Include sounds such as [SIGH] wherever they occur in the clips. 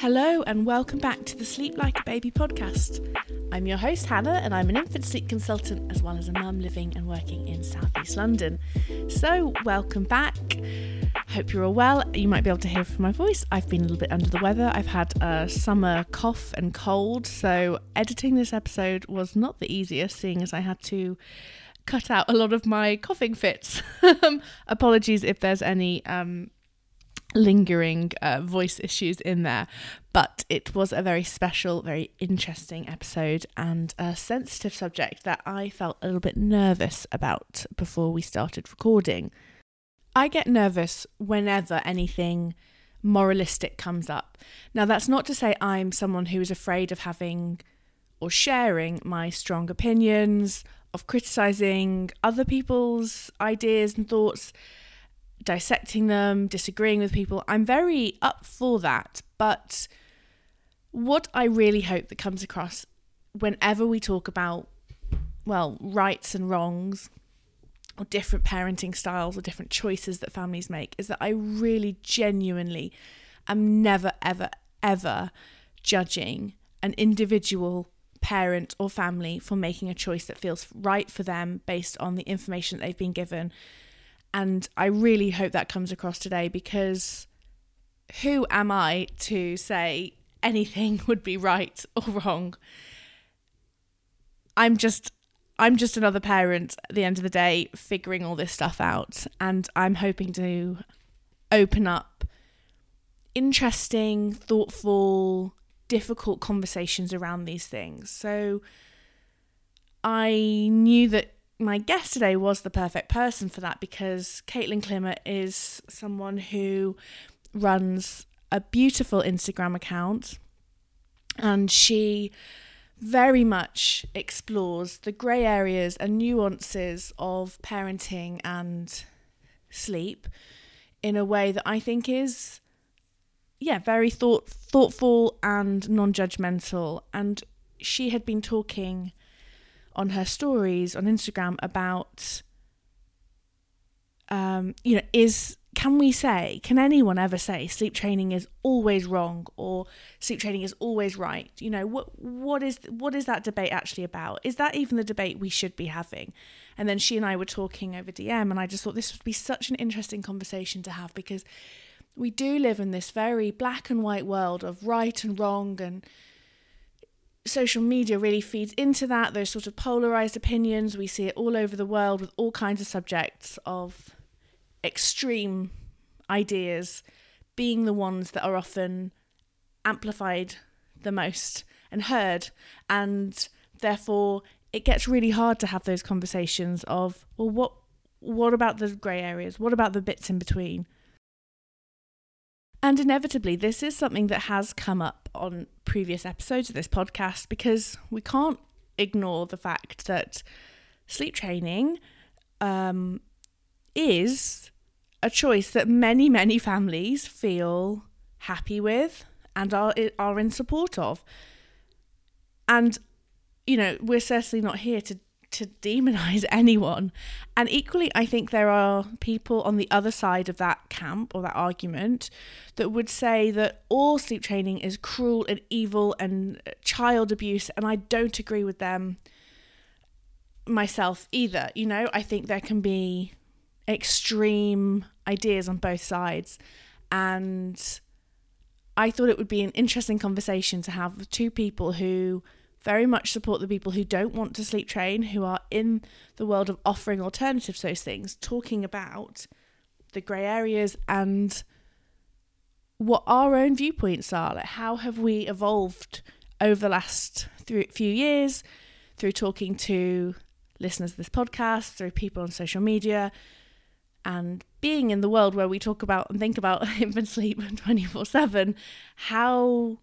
Hello, and welcome back to the Sleep Like a Baby podcast. I'm your host, Hannah, and I'm an infant sleep consultant as well as a mum living and working in southeast London. So, welcome back. Hope you're all well. You might be able to hear from my voice. I've been a little bit under the weather. I've had a summer cough and cold, so editing this episode was not the easiest, seeing as I had to cut out a lot of my coughing fits. [LAUGHS] Apologies if there's any um, lingering uh, voice issues in there, but it was a very special, very interesting episode and a sensitive subject that I felt a little bit nervous about before we started recording. I get nervous whenever anything moralistic comes up. Now, that's not to say I'm someone who is afraid of having or sharing my strong opinions, of criticizing other people's ideas and thoughts dissecting them, disagreeing with people. I'm very up for that. But what I really hope that comes across whenever we talk about, well, rights and wrongs, or different parenting styles, or different choices that families make, is that I really genuinely am never, ever, ever judging an individual parent or family for making a choice that feels right for them based on the information that they've been given and I really hope that comes across today because who am I to say anything [LAUGHS] would be right or wrong? I'm just I'm just another parent at the end of the day figuring all this stuff out and I'm hoping to open up interesting, thoughtful, difficult conversations around these things. So I knew that my guest today was the perfect person for that because Kaitlin Klimmer is someone who runs a beautiful Instagram account and she very much explores the grey areas and nuances of parenting and sleep in a way that I think is yeah very thought thoughtful and non-judgmental. And she had been talking on her stories on Instagram about um, you know, is can we say, can anyone ever say sleep training is always wrong or sleep training is always right? You know, what what is what is that debate actually about? Is that even the debate we should be having? And then she and I were talking over DM and I just thought this would be such an interesting conversation to have because we do live in this very black and white world of right and wrong and social media really feeds into that, those sort of polarized opinions. We see it all over the world with all kinds of subjects of extreme ideas being the ones that are often amplified the most and heard. And therefore, it gets really hard to have those conversations of, well, what what about the grey areas? What about the bits in between? And inevitably, this is something that has come up on previous episodes of this podcast because we can't ignore the fact that sleep training um, is a choice that many, many families feel happy with and are are in support of. And you know, we're certainly not here to to demonize [LAUGHS] anyone. And equally, I think there are people on the other side of that camp or that argument that would say that all sleep training is cruel and evil and uh, child abuse. And I don't agree with them myself either. You know, I think there can be extreme ideas on both sides. And I thought it would be an interesting conversation to have with two people who very much support the people who don't want to sleep train, who are in the world of offering alternatives to those things, talking about the grey areas and what our own viewpoints are. Like, how have we evolved over the last few years through talking to listeners of this podcast, through people on social media, and being in the world where we talk about and think about [LAUGHS] infant sleep 24 7? How,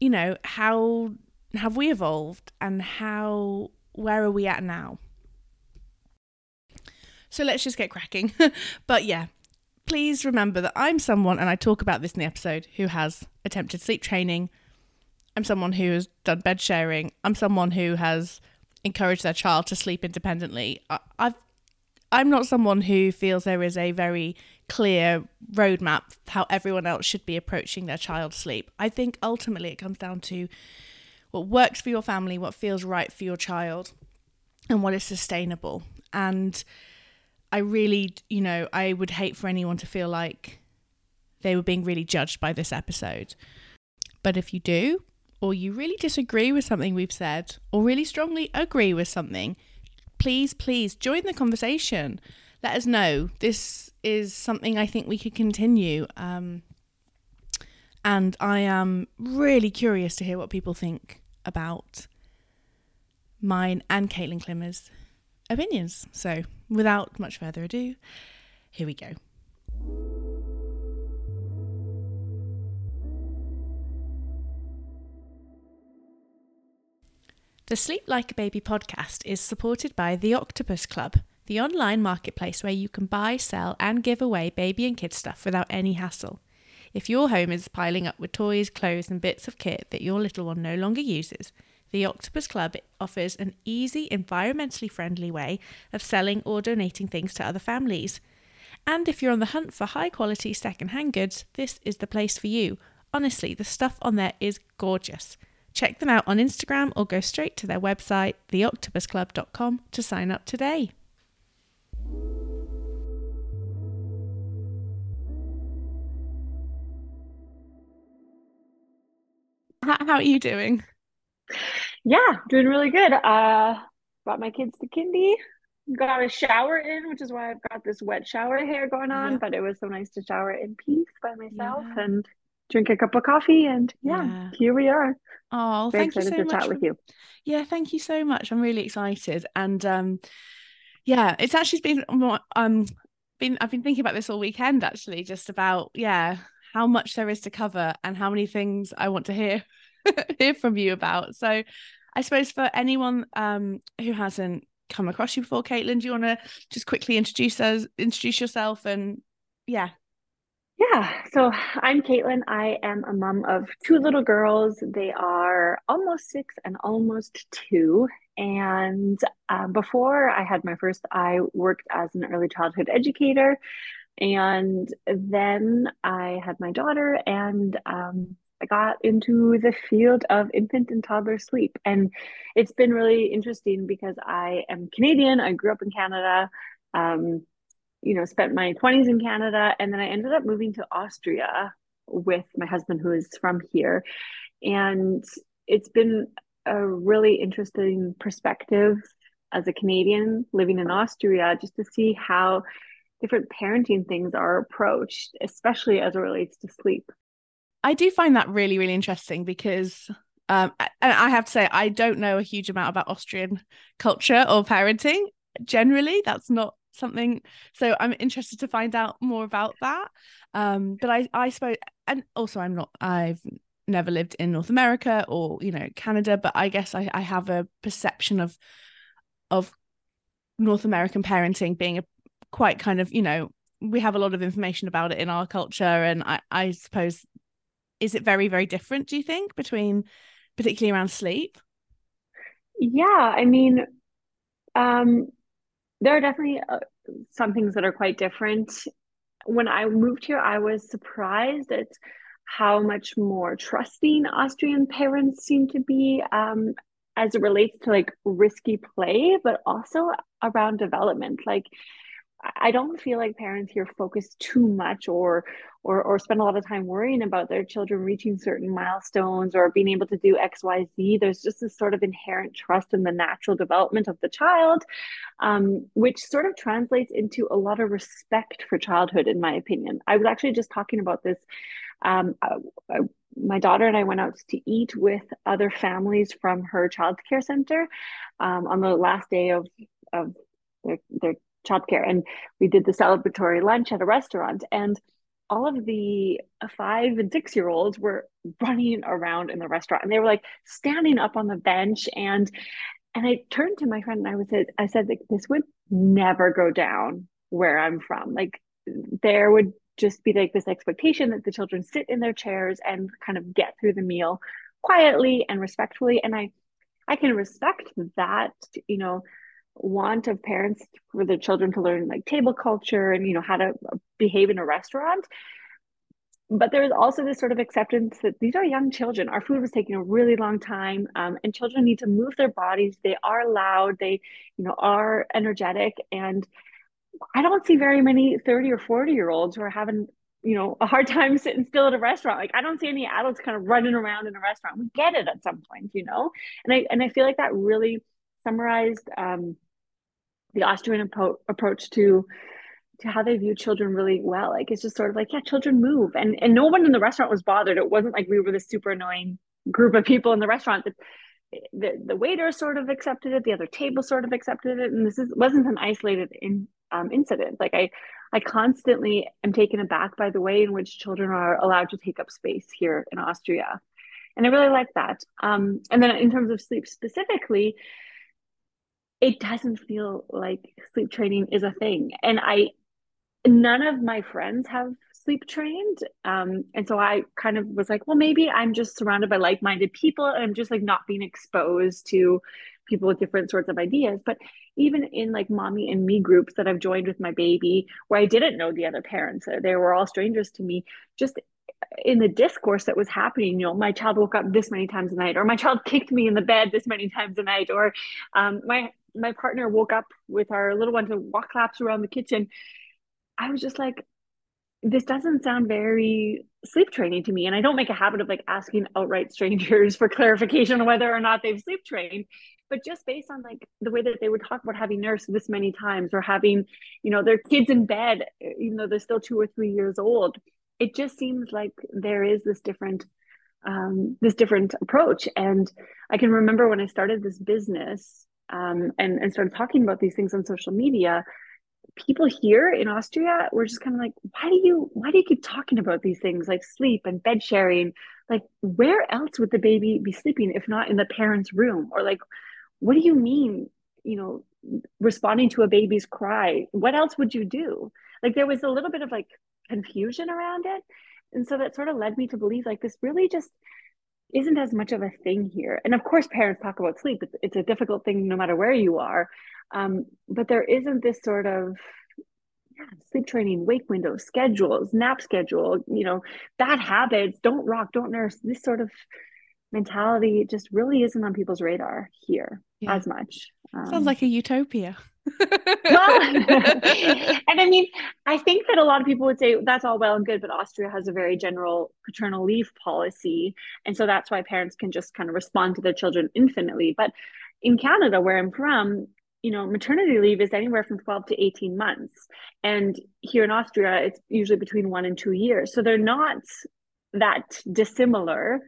you know, how have we evolved and how where are we at now? So let's just get cracking. [LAUGHS] but yeah, please remember that I'm someone, and I talk about this in the episode, who has attempted sleep training. I'm someone who has done bed sharing. I'm someone who has encouraged their child to sleep independently. I, I've I'm not someone who feels there is a very clear roadmap how everyone else should be approaching their child's sleep. I think ultimately it comes down to what works for your family, what feels right for your child, and what is sustainable. And I really, you know, I would hate for anyone to feel like they were being really judged by this episode. But if you do, or you really disagree with something we've said, or really strongly agree with something, please, please join the conversation. Let us know. This is something I think we could continue. Um, and I am really curious to hear what people think about mine and Kaitlin Klimmer's opinions. So, without much further ado, here we go. The Sleep Like a Baby podcast is supported by The Octopus Club, the online marketplace where you can buy, sell, and give away baby and kid stuff without any hassle. If your home is piling up with toys, clothes, and bits of kit that your little one no longer uses, the Octopus Club offers an easy, environmentally friendly way of selling or donating things to other families. And if you're on the hunt for high quality second-hand goods, this is the place for you. Honestly, the stuff on there is gorgeous. Check them out on Instagram or go straight to their website, theoctopusclub.com, to sign up today. How, are you doing? Yeah, doing really good. Uh, brought my kids to kindy, got a shower in, which is why I've got this wet shower hair going on. Yeah. But it was so nice to shower in peace by myself yeah. and drink a cup of coffee. And yeah, yeah. here we are. Oh, Very thank you so much. For, you. Yeah, thank you so much. I'm really excited, and um, yeah, it's actually been um, been I've been thinking about this all weekend actually, just about yeah how much there is to cover and how many things I want to hear [LAUGHS] hear from you about. So I suppose for anyone um, who hasn't come across you before, Kaitlin, do you want to just quickly introduce us, introduce yourself, and yeah. Yeah, so I'm Kaitlin. I am a mom of two little girls. They are almost six and almost two. And um, before I had my first, I worked as an early childhood educator. And then I had my daughter, and um, I got into the field of infant and toddler sleep. And it's been really interesting because I am Canadian. I grew up in Canada, um, you know, spent my 20s in Canada. And then I ended up moving to Austria with my husband, who is from here. And it's been a really interesting perspective as a Canadian living in Austria just to see how different parenting things are approached, especially as it relates to sleep. I do find that really, really interesting because um, and I have to say, I don't know a huge amount about Austrian culture or parenting. Generally, that's not something. So I'm interested to find out more about that. Um, but I, I suppose, and also I'm not. I've never lived in North America or you know Canada, but I guess I, I have a perception of of North American parenting being a quite kind of you know we have a lot of information about it in our culture, and I, I suppose is it very very different? Do you think between particularly around sleep? Yeah, I mean, um, there are definitely uh, some things that are quite different. When I moved here, I was surprised at how much more trusting Austrian parents seem to be um, as it relates to like risky play, but also around development. Like, I don't feel like parents here focus too much or or or spend a lot of time worrying about their children reaching certain milestones or being able to do XYZ. There's just this sort of inherent trust in the natural development of the child, um, which sort of translates into a lot of respect for childhood, in my opinion. I was actually just talking about this um, I, I, my daughter and I went out to eat with other families from her child care center um, on the last day of, of their, their childcare. And we did the celebratory lunch at a restaurant. And all of the five and six year olds were running around in the restaurant and they were like standing up on the bench and and I turned to my friend and I was said I said like this would never go down where I'm from. Like there would just be like this expectation that the children sit in their chairs and kind of get through the meal quietly and respectfully and i i can respect that you know want of parents for their children to learn like table culture and you know how to behave in a restaurant. But there's also this sort of acceptance that these are young children. Our food was taking a really long time um, and children need to move their bodies. They are loud. They you know are energetic. And i don't see very many 30 or 40 year olds who are having you know a hard time sitting still at a restaurant. Like i don't see any adults kind of running around in a restaurant. We get it at some point you know? And i and i feel like that really summarized um, the austrian appro- approach to to how they view children really well. Like it's just sort of like yeah children move. And and no one in the restaurant was bothered. It wasn't like we were this super annoying group of people in the restaurant. That the, the waiter sort of accepted it. The other table sort of accepted it. And this is wasn't an isolated in, um, incident. Like i I constantly am taken aback by the way in which children are allowed to take up space here in Austria. And I really like that. Um, and then in terms of sleep specifically, it doesn't feel like sleep training is a thing. And I, none of my friends have sleep trained. Um, and so I kind of was like, well, maybe I'm just surrounded by like minded people and I'm just like not being exposed to people with different sorts of ideas. But even in like mommy and me groups that I've joined with my baby, where I didn't know the other parents, uh, they were all strangers to me, just in the discourse that was happening, you know, my child woke up this many times a night, or my child [LAUGHS] kicked me in the bed this many times a night, or um, my my partner woke up with our little one to walk laps around the kitchen. I was just like, this doesn't sound very sleep training to me. And I don't make a habit of like asking outright strangers [LAUGHS] for clarification on whether or not they've sleep trained but just based on like the way that they would talk about having nursed this many times or having you know their kids in bed even though they're still two or three years old it just seems like there is this different um, this different approach and i can remember when i started this business um, and, and started talking about these things on social media. People here in austria were just kind of like why do you why do you keep talking about these things like sleep and bed sharing? Like where else would the baby be sleeping if not in the parents room? Or like what do you mean you know responding to a baby's cry? What else would you do? Like there was a little bit of like confusion around it. And so that sort of led me to believe like this really just isn't as much of a thing here and of course parents talk about sleep it's, it's a difficult thing no matter where you are um, but there isn't this sort of yeah, sleep training wake window schedules nap schedule you know bad habits don't rock don't nurse this sort of mentality just really isn't on people's radar here yeah. as much. Um, Sounds like a utopia. Well, [LAUGHS] [LAUGHS] and I mean, I think that a lot of people would say that's all well and good, but Austria has a very general paternal leave policy. And so that's why parents can just kind of respond to their children infinitely. But in Canada, where I'm from, you know, maternity leave is anywhere from 12 to 18 months. And here in Austria, it's usually between one and two years. So they're not that dissimilar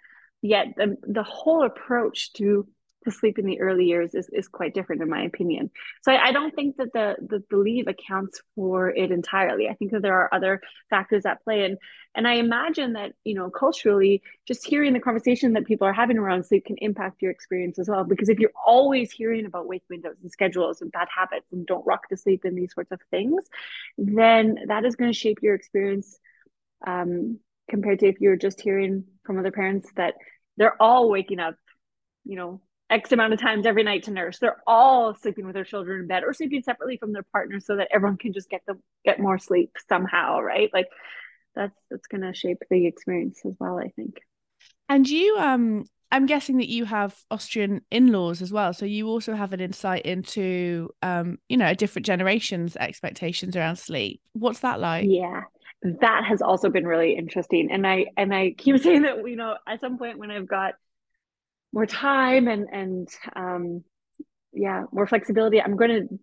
yet the, the whole approach to to sleep in the early years is, is quite different in my opinion. So I, I, don't think that the, the the leave accounts for it entirely. I think that there are other factors at play. And and i imagine that you know culturally just hearing the conversation that people are having around sleep can impact your experience as well. Because if you're always hearing about wake windows and schedules and bad habits and don't rock to sleep and these sorts of things then that is going to shape your experience um, compared to if you're just hearing from other parents that they're all waking up, you know, X amount of times every night to nurse. They're all sleeping with their children in bed or sleeping separately from their partners so that everyone can just get them get more sleep somehow, right? Like that's that's gonna shape the experience as well, I think. And you um I'm guessing that you have Austrian in-laws as well. So you also have an insight into um, you know, a different generation's expectations around sleep. What's that like? Yeah that has also been really interesting. And I and I keep [LAUGHS] saying that you know at some point when I've got more time and and um, yeah more flexibility, I'm going to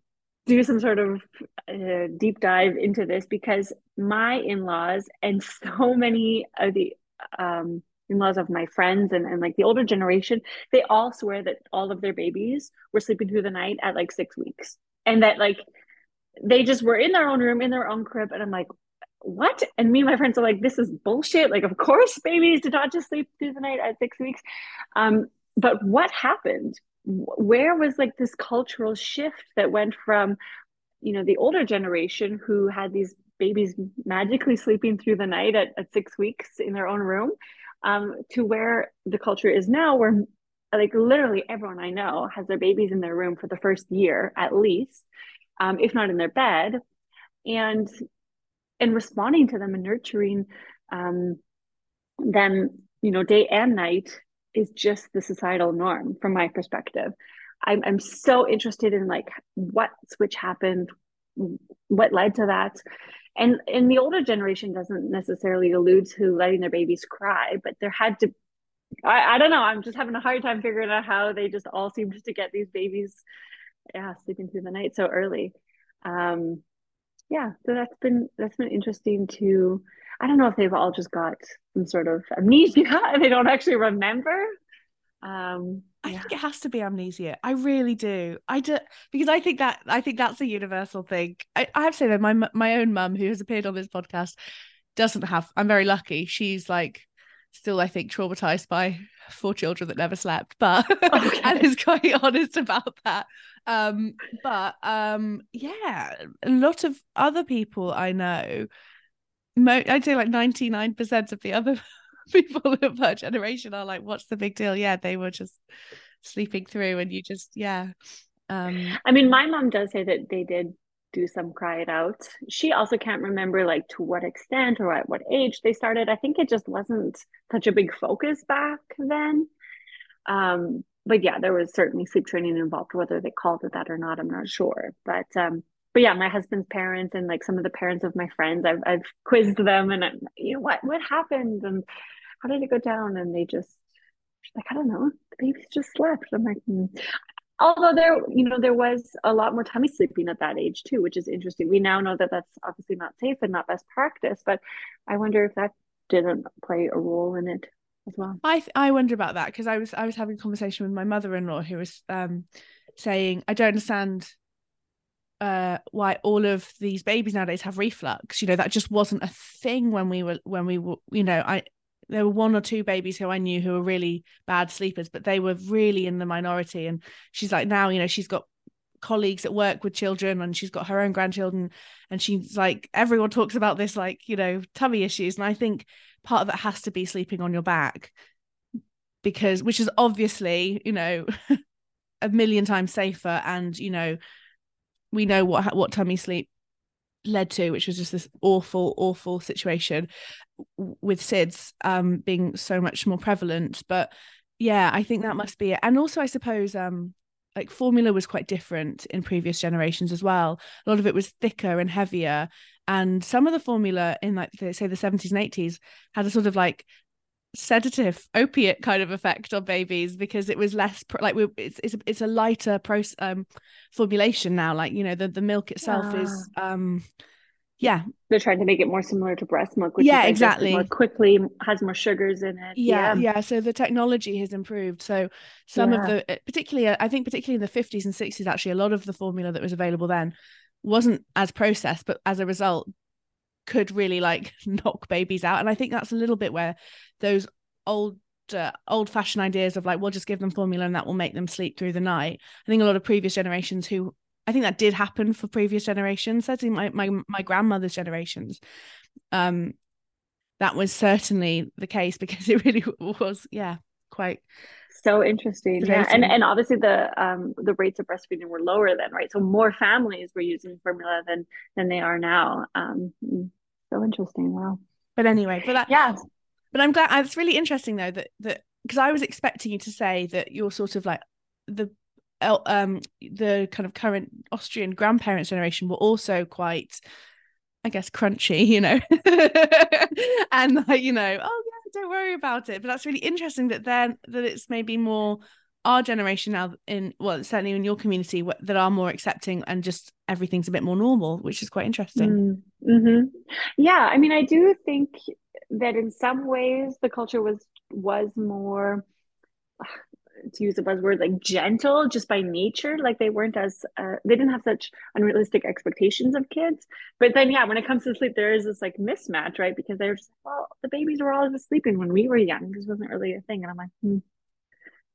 do some sort of uh, deep dive into this because my in-laws and [LAUGHS] so many of the um, in-laws of my friends and, and like the older generation they all swear that all of their babies were sleeping through the night at like six weeks and that like they just were in their own room in their own crib and i'm like what? And me and my friends are like, this is bullshit. Like, of course, babies did not just sleep through the night at six weeks. Um, but what happened? Where was like this cultural shift that went from, you know, the older generation who had these babies magically sleeping through the night at, at six weeks in their own room um, to where the culture is now, where like literally everyone I know has their babies in their room for the first year at least, um, if not in their bed, and and responding to them and nurturing um, them, you know, day and night is just the societal norm from my perspective. I'm I'm so interested in like what switch happened, what led to that. And and the older generation doesn't necessarily allude to letting their babies cry, but there had to I, I don't know. I'm just having a hard time figuring out how they just all seem to get these babies yeah, sleeping through the night so early. Um yeah, so that's been that's been interesting to I don't know if they've all just got some sort of amnesia [LAUGHS] and they don't actually remember. Um, I think it has to be amnesia. I really do. I do because I think that I think that's a universal thing. I, I have to say that my my own mum, who has appeared on this podcast, doesn't have. I'm very lucky. She's like still, I think, traumatized by four children that never slept, but [LAUGHS] okay. and is quite [LAUGHS] honest about that. Um, but um, yeah, a lot of other people I know mo- I'd say like 99% of the other [LAUGHS] people of her generation are like, what's the big deal? Yeah, they were just sleeping through and you just, yeah. Um, I mean, my mom does say that they did do some cry it out. She also can't remember like to what extent or at what age they started. I think it just wasn't such a big focus back then. Um, but yeah, there was certainly sleep training involved, whether they called it that or not, I'm not sure. But um, but yeah, my husband's parents and like some of the parents of my friends, I've I've quizzed them and you know what what happened and how did it go down? And they just like I don't know, the babies just slept. I'm like, mm. although there you know there was a lot more tummy sleeping at that age too, which is interesting. We now know that that's obviously not safe and not best practice, but I wonder if that didn't play a role in it as well. I th- I wonder about that because I was I was having a conversation with my mother-in-law who was um saying I don't understand uh, why all of these babies nowadays have reflux. You know, that just wasn't a thing when we were when we were, you know, I there were one or two babies who I knew who were really bad sleepers, but they were really in the minority. And she's like, now, you know, she's got colleagues at work with children and she's got her own grandchildren. And she's like, everyone talks about this, like, you know, tummy issues. And I think part of it has to be sleeping on your back because, which is obviously, you know, [LAUGHS] a million times safer and, you know, we know what what tummy sleep led to, which was just this awful, awful situation with SIDS um, being so much more prevalent. But yeah, I think that must be it. And also, I suppose, um, like formula was quite different in previous generations as well. A lot of it was thicker and heavier. And some of the formula in like say the 70s and 80s had a sort of like sedative opiate kind of effect on babies because it was less like we it's it's a, it's a lighter pro um formulation now like you know the the milk itself yeah. is um yeah. They're trying to make it more similar to breast milk which yeah exactly. more quickly has more sugars in it. Yeah, yeah. yeah so the technology has improved. So some yeah. of the particularly i think particularly in the 50s and 60s actually a lot of the formula that was available then wasn't as processed but as a result could really like [LAUGHS] knock babies out. And i think that's a little bit where those old uh, old fashioned ideas of like we'll just give them formula and that will make them sleep through the night. I think a lot of previous generations who i think that did happen for previous generations certainly my my, my grandmother's generations. Um that was certainly the case [LAUGHS] because it really was yeah quite so interesting. Yeah and and obviously the um the rates of breastfeeding were lower then right? So more families were using formula than than they are now. Um so interesting wow. But anyway but that yeah. but i'm glad it's really interesting though that that because i was expecting you to say that you're sort of like the um the kind of current austrian grandparents generation were also quite i guess crunchy you know? [LAUGHS] And like you know oh don't worry about it. But that's really interesting that then that it's maybe more our generation now in well certainly in your community that are more accepting and just everything's a bit more normal which is quite interesting mm-hmm. yeah i mean i do think that in some ways the culture was was more to use a buzzword like gentle just by nature like they weren't as uh, they didn't have such unrealistic expectations of kids. But then yeah when it comes to sleep there is this like mismatch right? Because they're just well the babies were all just sleeping when we were young. This wasn't really a thing. And i'm like hmm.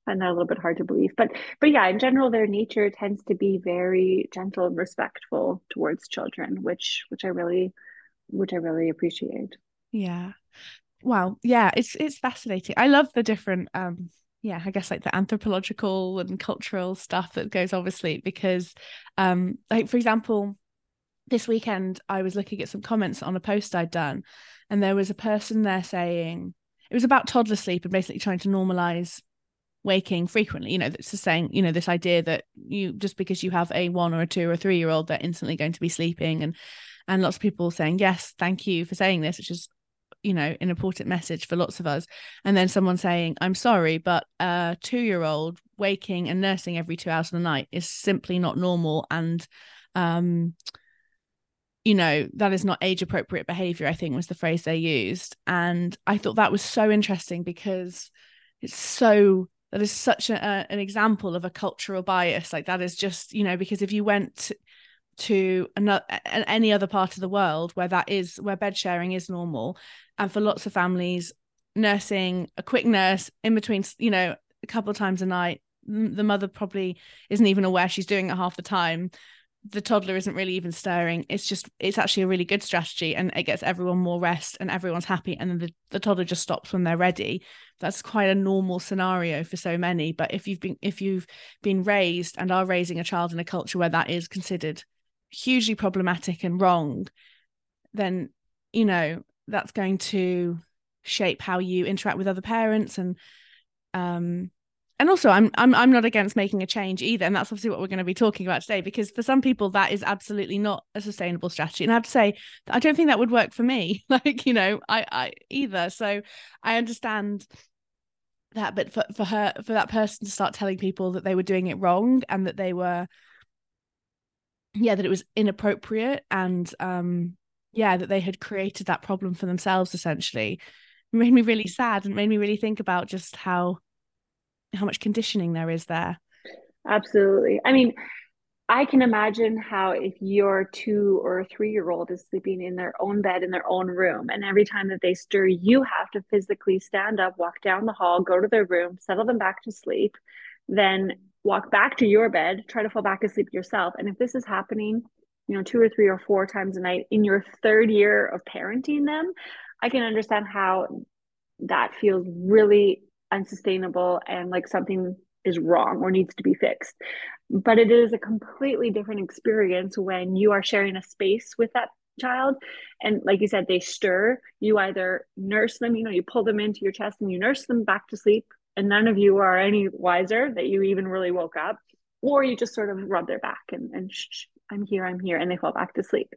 find that a little bit hard to believe. But but yeah in general their nature tends to be very gentle and respectful towards children which which i really which i really appreciate. Yeah. Wow. Yeah it's it's fascinating. I love the different um yeah, I guess like the anthropological and cultural stuff that goes obviously because um like for example this weekend I was looking at some comments on a post I'd done and there was a person there saying it was about toddler sleep and basically trying to normalize waking frequently you know that's just saying you know this idea that you just because you have a one or a two or a three year old they're instantly going to be sleeping and and lots of people saying yes thank you for saying this which is you know an important message for lots of us. And then someone saying i'm sorry but a two year old waking and nursing every two hours of the night is simply not normal. And um you know that is not age appropriate behavior i think was the phrase they used. And i thought that was so interesting because it's so that is such a, an example of a cultural bias. Like that is just you know because if you went to another any other part of the world where that is where bed sharing is normal. And for lots of families nursing a quick nurse in between you know a couple of times a night the mother probably isn't even aware she's doing it half the time. The toddler isn't really even stirring. It's just it's actually a really good strategy and it gets everyone more rest and everyone's happy. And then the, the toddler just stops when they're ready. That's quite a normal scenario for so many. But if you've been if you've been raised and are raising a child in a culture where that is considered hugely problematic and wrong then you know that's going to shape how you interact with other parents and um and also I'm I'm I'm not against making a change either and that's obviously what we're going to be talking about today because for some people that is absolutely not a sustainable strategy. And I have to say I don't think that would work for me [LAUGHS] like you know I I either. So I understand that but for for her for that person to start telling people that they were doing it wrong and that they were yeah that it was inappropriate and um yeah that they had created that problem for themselves essentially it made me really sad and made me really think about just how how much conditioning there is there. Absolutely. I mean, I can imagine how if your two or three year old is sleeping in their own bed in their own room, and every time that they stir, you have to physically stand up, walk down the hall, go to their room, settle them back to sleep, then walk back to your bed, try to fall back asleep yourself. And if this is happening, you know, two or three or four times a night in your third year of parenting them, I can understand how that feels really unsustainable and like something is wrong or needs to be fixed. But it is a completely different experience when you are sharing a space with that child. And like you said, they stir. You either nurse them, you know, you pull them into your chest and you nurse them back to sleep. And none of you are any wiser that you even really woke up. Or you just sort of rub their back and, and shh, I'm here, I'm here, and they fall back to sleep.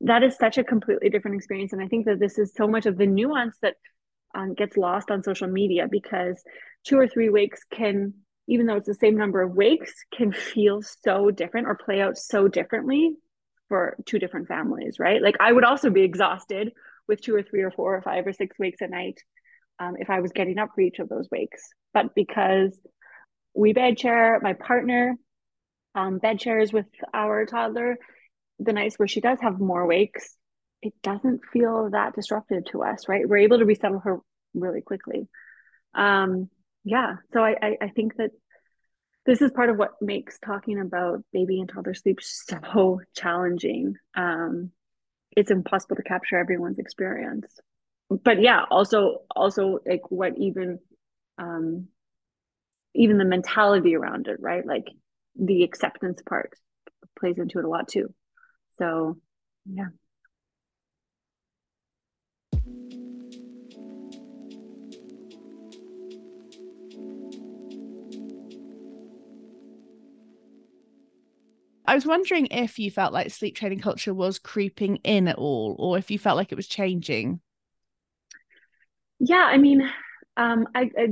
That is such a completely different experience. And I think that this is so much of the nuance that um, gets lost on social media because two or three wakes can even though it's the same number of wakes can feel so different or play out so differently for two different families right like i would also be exhausted with two or three or four or five or six wakes a night um, if i was getting up for each of those wakes but because we bed share my partner um, bed shares with our toddler the nights where she does have more wakes it doesn't feel that disruptive to us, right? We're able to resettle her really quickly. Um, yeah, so I, I, I think that this is part of what makes talking about baby and toddler sleep so challenging. Um, it's impossible to capture everyone's experience, but yeah, also also like what even um, even the mentality around it, right? Like the acceptance part plays into it a lot too. So yeah. I was wondering if you felt like sleep training culture was creeping in at all, or if you felt like it was changing. Yeah, I mean, um, I, I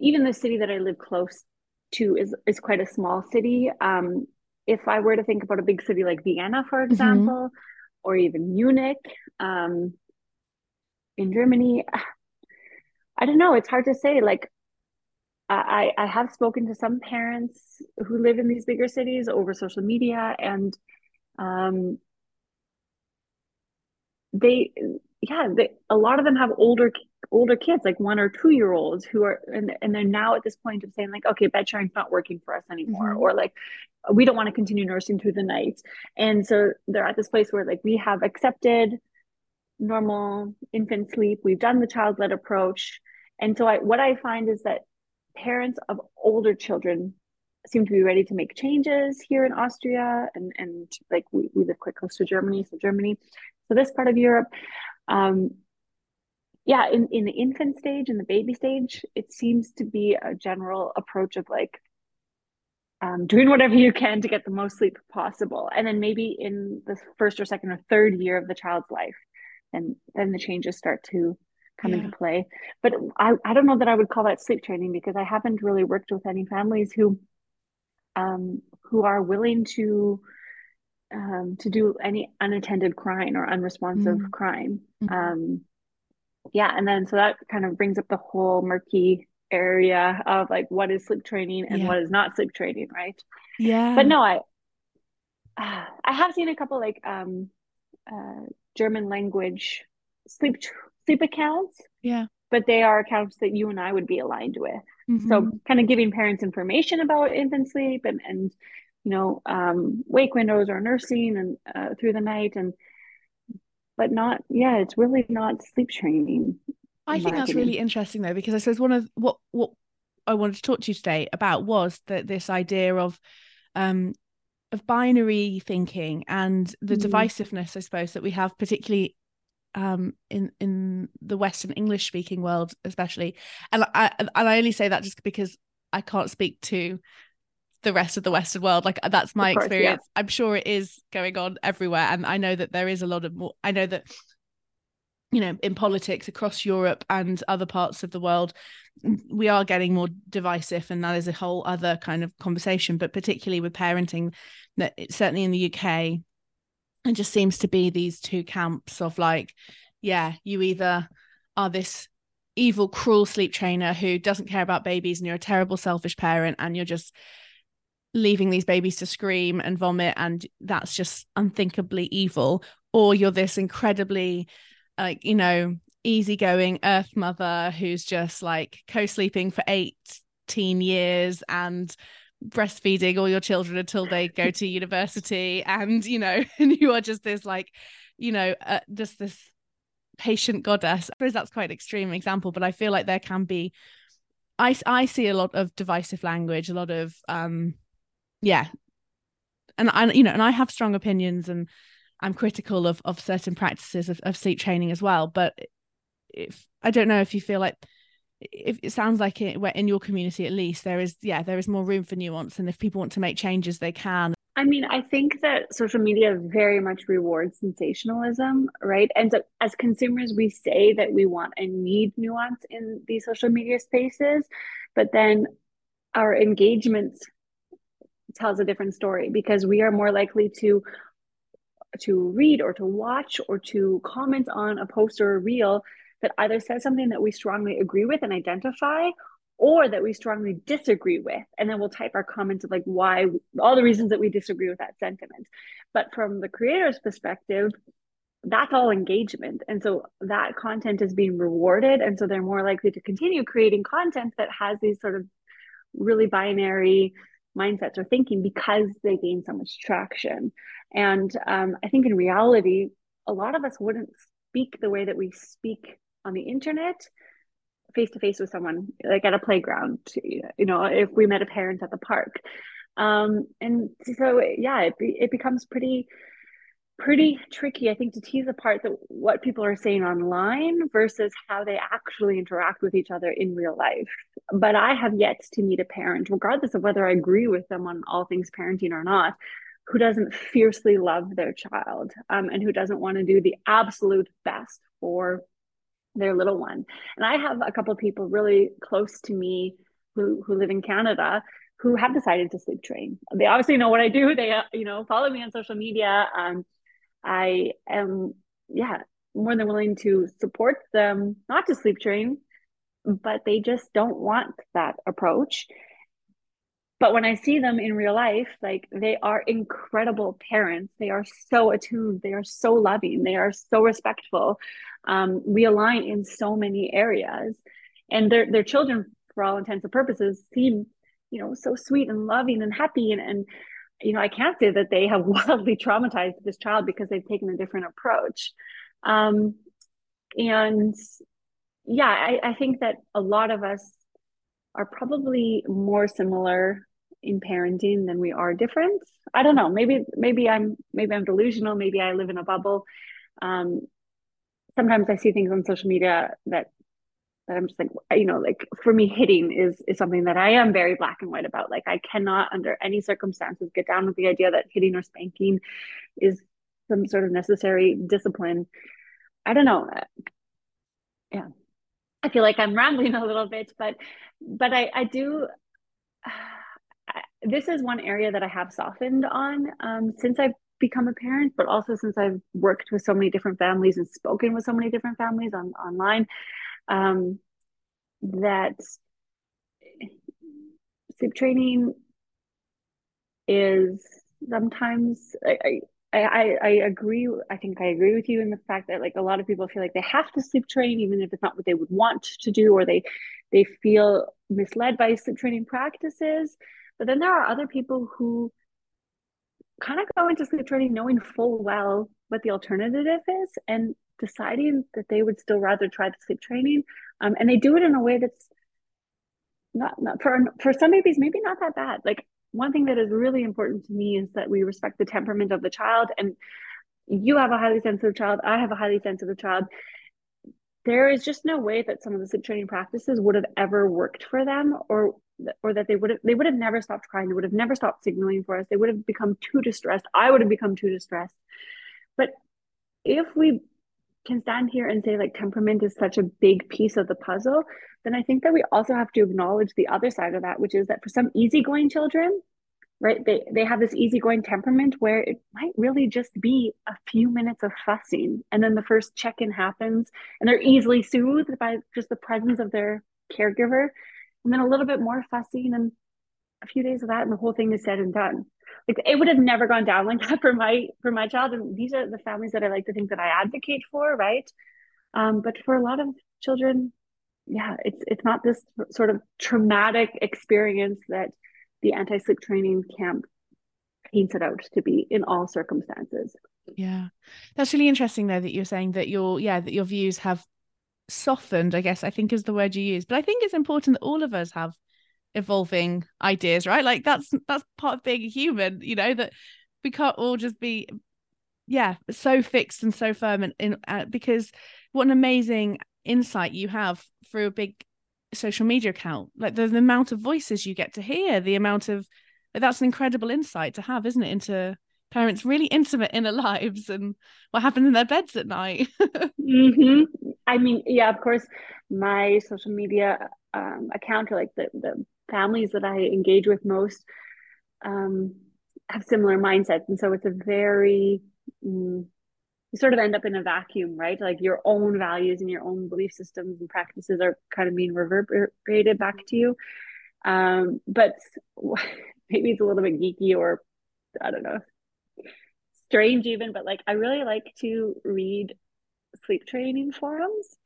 even the city that I live close to is is quite a small city. Um, if I were to think about a big city like Vienna, for mm-hmm. example, mm-hmm. or even Munich, um, in Germany, I don't know. It's hard to say. Like, I, I have spoken to some parents who live in these bigger cities over social media, and um, they, yeah, they, a lot of them have older older kids, like one or two year olds, who are and and they're now at this point of saying like, okay, bed sharing's not working for us anymore, mm-hmm. or like we don't want to continue nursing through the night, and so they're at this place where like we have accepted normal infant sleep, we've done the child led approach and so I, what I find is that parents of older children seem to be ready to make changes here in Austria and and like we, we live quite close to Germany, so Germany, so this part of Europe. Um, yeah, in, in the infant stage, in the baby stage, it seems to be a general approach of like um, doing whatever you can to get the most sleep possible. And then maybe in the first or second or third year of the child's life, and then the changes start to come yeah. into play. But I, I don't know that I would call that sleep training because I haven't really worked with any families who um, who are willing to um, to do any unattended crying or unresponsive mm-hmm. crying. Mm-hmm. Um, yeah, and then so that kind of brings up the whole murky area of like what is sleep training and yeah. what is not sleep training, right? Yeah. But no, I uh, [SIGHS] I have seen a couple like um, uh, German language sleep sleep accounts. Yeah. But they are accounts that you and I would be aligned with. Mm-hmm. So kind of giving parents information about infant sleep and and you know um, wake windows or nursing and uh, through the night and but not yeah it's really not sleep training i think that's opinion. really interesting though because i suppose one of what what i wanted to talk to you today about was that this idea of um of binary thinking and the mm. divisiveness i suppose that we have particularly um, in in the Western English speaking world, especially, and I and I only say that just because I can't speak to the rest of the Western world. Like uh, that's my course, experience. Yeah. I'm sure it is going on everywhere, and I know that there is a lot of more. I know that you know in politics across Europe and other parts of the world, we are getting more divisive, and that is a whole other kind of conversation. But particularly with parenting, that it, certainly in the UK it just seems to be these two camps of like yeah you either are this evil cruel sleep trainer who doesn't care about babies and you're a terrible selfish parent and you're just leaving these babies to scream and vomit and that's just unthinkably evil. Or you're this incredibly like you know easygoing earth mother who's just like co-sleeping for 18 years and breastfeeding all your children until they go to university. And you know [LAUGHS] and you are just this like you know uh, just this patient goddess. I suppose that's quite an extreme example but i feel like there can be i i see a lot of divisive language a lot of um yeah. And i you know and i have strong opinions and i'm critical of of certain practices of, of sleep training as well. But if i don't know if you feel like if it sounds like it where in your community at least there is yeah there is more room for nuance and if people want to make changes they can. I mean i think that social media very much rewards sensationalism right? And so as consumers we say that we want and need nuance in these social media spaces but then our engagements tells a different story because we are more likely to to read or to watch or to comment on a post or a reel that either says something that we strongly agree with and identify or that we strongly disagree with. And then we'll type our comments of like why all the reasons that we disagree with that sentiment. But from the creator's perspective that's all engagement. And so that content is being rewarded. And so they're more likely to continue creating content that has these sort of really binary mindsets or thinking because they gain so much traction. And um, i think in reality a lot of us wouldn't speak the way that we speak on the internet face to face with someone like at a playground you know if we met a parent at the park. Um and so yeah it, it becomes pretty pretty tricky i think to tease apart the, what people are saying online versus how they actually interact with each other in real life but i have yet to meet a parent regardless of whether i agree with them on all things parenting or not who doesn't fiercely love their child um, and who doesn't want to do the absolute best for their little one. And I have a couple of people really close to me who who live in Canada who have decided to sleep train. They obviously know what I do. They you know follow me on social media. Um, I am yeah more than willing to support them not to sleep train, but they just don't want that approach. But when I see them in real life, like they are incredible parents. They are so attuned. They are so loving. They are so respectful. Um, we align in so many areas, and their their children, for all intents and purposes, seem you know so sweet and loving and happy. And and you know I can't say that they have [LAUGHS] wildly traumatized this child because they've taken a different approach. Um, and yeah, I, I think that a lot of us are probably more similar in parenting than we are different. I don't know. Maybe maybe I'm maybe I'm delusional. Maybe I live in a bubble. Um, sometimes I see things on social media that that I'm just like, you know, like for me, hitting is is something that I am very black and white about. Like I cannot, under any circumstances, get down with the idea that hitting or spanking is some sort of necessary discipline. I don't know. Yeah, I feel like I'm rambling a little bit, but but I I do. [SIGHS] this is one area that I have softened on um, since I've become a parent, but also since I've worked with so many different families and spoken with so many different families on online um, that sleep training is sometimes I, I, I, I agree. I think I agree with you in the fact that like a lot of people feel like they have to sleep train, even if it's not what they would want to do, or they they feel misled by sleep training practices. But then there are other people who kind of go into sleep training knowing full well what the alternative is and deciding that they would still rather try the sleep training. Um, and they do it in a way that's not, not for for some babies maybe not that bad. Like one thing that is really important to me is that we respect the temperament of the child. And you have a highly sensitive child. I have a highly sensitive child. There is just no way that some of the sleep training practices would have ever worked for them, or or that they would have they would have never stopped crying. They would have never stopped signaling for us. They would have become too distressed. I would have become too distressed. But if we can stand here and say like temperament is such a big piece of the puzzle, then I think that we also have to acknowledge the other side of that, which is that for some easygoing children, right, they, they have this easygoing temperament where it might really just be a few minutes of fussing. And then the first check in happens and they're easily soothed by just the presence of their caregiver. And then a little bit more fussing and a few days of that, and the whole thing is said and done like it would have never gone down like that for my for my child. And these are the families that i like to think that i advocate for right? Um, but for a lot of children yeah it's it's not this sort of traumatic experience that the anti-sleep training camp paints it out to be in all circumstances. Yeah. That's really interesting though that you're saying that your yeah that your views have softened i guess i think is the word you use. But i think it's important that all of us have evolving ideas right like that's that's part of being a human you know that we can't all just be yeah so fixed and so firm and in uh, because what an amazing insight you have through a big social media account like the, the amount of voices you get to hear the amount of that's an incredible insight to have isn't it into parents really intimate inner lives and what happens in their beds at night [LAUGHS] mm-hmm. i mean yeah of course my social media um, account or like the, the families that I engage with most um, have similar mindsets. And so it's a very, mm, you sort of end up in a vacuum, right? Like your own values and your own belief systems and practices are kind of being reverberated back to you. Um, but [LAUGHS] maybe it's a little bit geeky or I don't know, strange even, but like I really like to read sleep training forums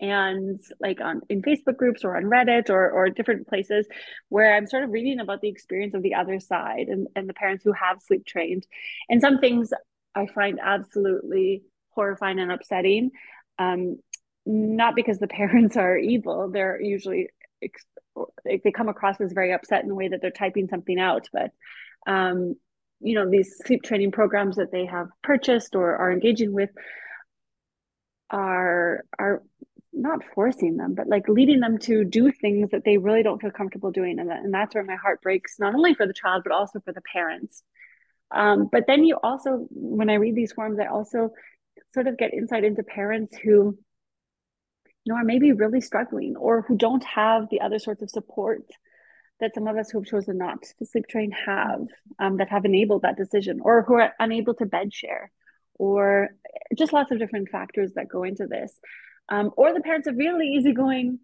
and like on in Facebook groups or on Reddit or or different places where I'm sort of reading about the experience of the other side and, and the parents who have sleep trained. And some things I find absolutely horrifying and upsetting. Um, not because the [LAUGHS] parents are evil, they're usually they come across as very upset in the way that they're typing something out, but um, you know these sleep training programs that they have purchased or are engaging with are are not forcing them, but like leading them to do things that they really don't feel comfortable doing. And, that, and that's where my heart breaks, not only for the child, but also for the parents. Um, but then you also, when I read these forms, I also sort of get insight into parents who, you know, are maybe really struggling or who don't have the other sorts of support that some of us who have chosen not to sleep train have um, that have enabled that decision or who are unable to bed share or just lots of different factors that go into this um, or the parents of really easygoing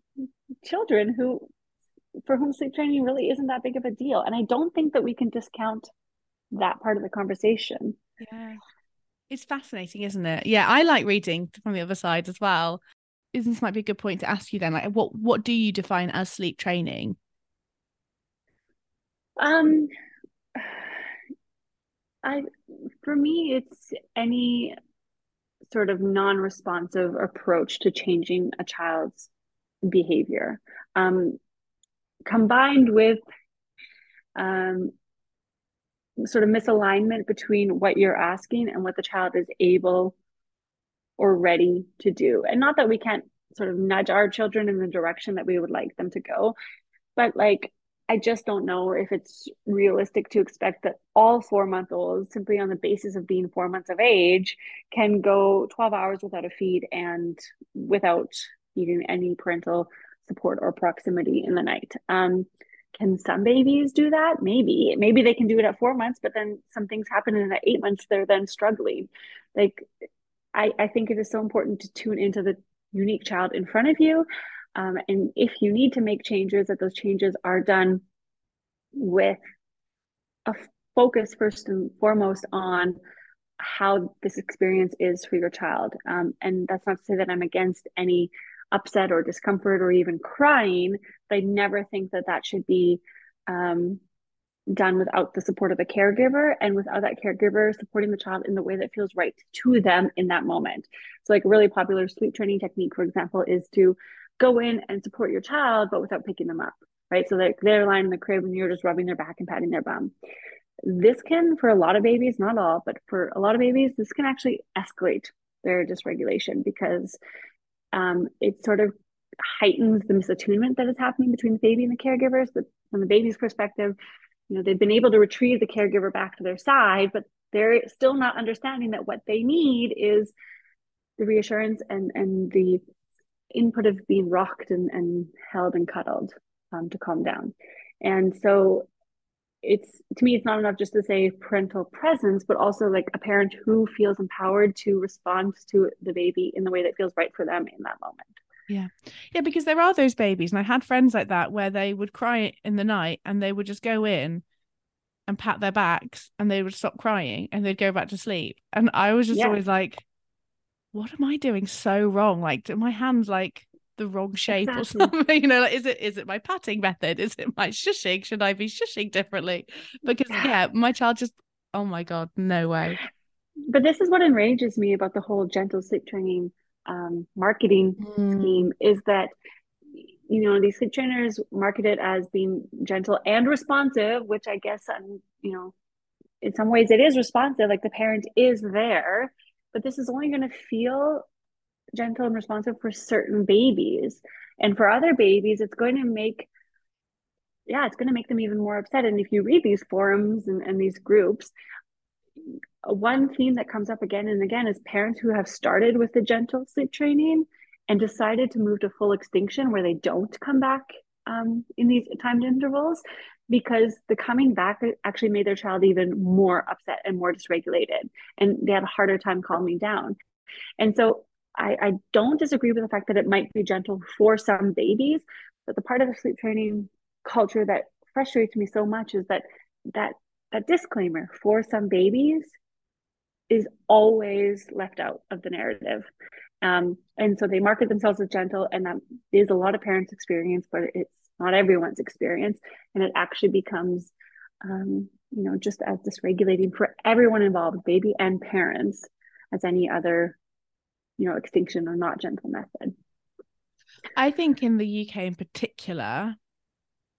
children who for whom sleep training really isn't that big of a deal. And i don't think that we can discount that part of the conversation. Yeah. It's fascinating isn't it? Yeah i like reading from the other side as well. This might be a good point to ask you then like what what do you define as sleep training? Um [SIGHS] i for me it's any sort of non-responsive approach to changing a child's behavior um, combined with um, sort of misalignment between what you're asking and what the child is able or ready to do. And not that we can't sort of nudge our children in the direction that we would like them to go, but like I just don't know if it's realistic to expect that all four month olds, simply on the basis of being four months of age, can go 12 hours without a feed and without needing any parental support or proximity in the night. Um, can some babies do that? Maybe. Maybe they can do it at four months, but then some things happen in at eight months, they're then struggling. Like, I, I think it is so important to tune into the unique child in front of you. Um, and if you need to make changes, that those changes are done with a focus first and foremost on how this experience is for your child. Um, and that's not to say that I'm against any upset or discomfort or even crying, but I never think that that should be um, done without the support of the caregiver and without that caregiver supporting the child in the way that feels right to them in that moment. So, like a really popular sleep training technique, for example, is to go in and support your child, but without picking them up, right? So like they're lying in the crib and you're just rubbing their back and patting their bum. This can, for a lot of babies, not all, but for a lot of babies, this can actually escalate their dysregulation because um, it sort of heightens the misattunement that is happening between the baby and the caregivers. But from the baby's perspective, you know, they've been able to retrieve the caregiver back to their side, but they're still not understanding that what they need is the reassurance and and the input of being rocked and, and held and cuddled um, to calm down. And so it's to me, it's not enough just to say parental presence, but also like a parent who feels empowered to respond to the baby in the way that feels right for them in that moment. Yeah. Yeah, because there are those babies, and I had friends like that where they would cry in the night and they would just go in and pat their backs and they would stop crying and they'd go back to sleep. And I was just yeah. always like, what am I doing so wrong? Like, do my hands like the wrong shape exactly. or something? [LAUGHS] You know, like, is it is it my patting method? Is it my shushing? Should I be shushing differently? Because yeah, yeah my child just, oh my god, no way. But this is what enrages me about the whole gentle sleep training um, marketing mm. scheme is that you know these sleep trainers market it as being gentle and responsive, which I guess um, you know in some ways it is responsive, like the parent is there but this is only going to feel gentle and responsive for certain babies. And for other babies, it's going to make, yeah, it's going to make them even more upset. And if you read these forums and, and these groups, one theme that comes up again and again is parents who have started with the gentle sleep training and decided to move to full extinction where they don't come back um, in these timed intervals because the coming back actually made their child even more upset and more dysregulated and they had a harder time calming down. And so I, I don't disagree with the fact that it might be gentle for some babies but the part of the sleep training culture that frustrates me so much is that that that disclaimer for some babies is always left out of the narrative. Um, and so they market themselves as gentle and that is a lot of parents experience but it's not everyone's experience. And it actually becomes um, you know just as dysregulating for everyone involved baby and parents as any other you know extinction or not gentle method. I think in the uk in particular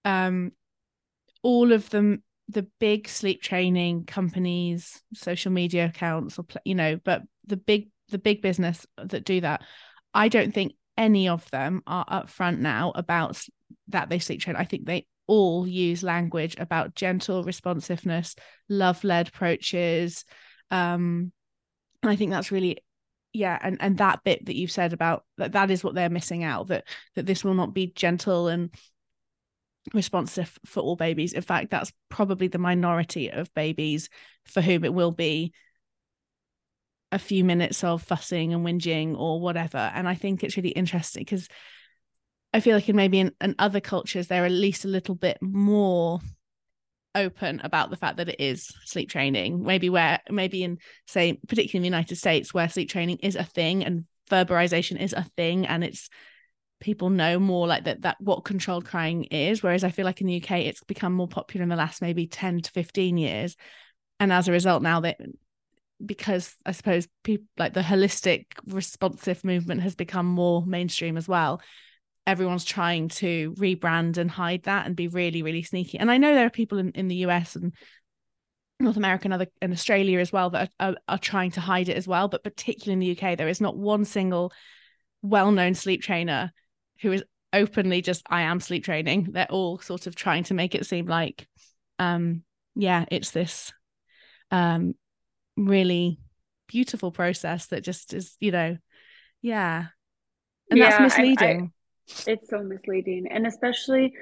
um all of them the big sleep training companies social media accounts or you know but the big the big business that do that i don't think any of them are upfront now about that they sleep train. I think they all use language about gentle responsiveness, love led approaches. Um, and I think that's really yeah and and that bit that you've said about that that is what they're missing out that that this will not be gentle and responsive for all babies in fact that's probably the minority of babies for whom it will be a few minutes of fussing and whinging or whatever and i think it's really interesting because I feel like in maybe in, in other cultures they're at least a little bit more open about the fact that it is sleep training. Maybe where maybe in say particularly in the United States where sleep training is a thing and Ferberization is a thing and it's people know more like that that what controlled crying is whereas i feel like in the uk it's become more popular in the last maybe 10 to 15 years and as a result now that because i suppose people like the holistic responsive movement has become more mainstream as well everyone's trying to rebrand and hide that and be really really sneaky. And i know there are people in, in the us and north america and other and australia as well that are, are, are trying to hide it as well. But particularly in the uk there is not one single well-known sleep trainer who is openly just i am sleep training. They're all sort of trying to make it seem like um yeah it's this um really beautiful process that just is you know yeah. And yeah, that's misleading I, I, it's so misleading. And especially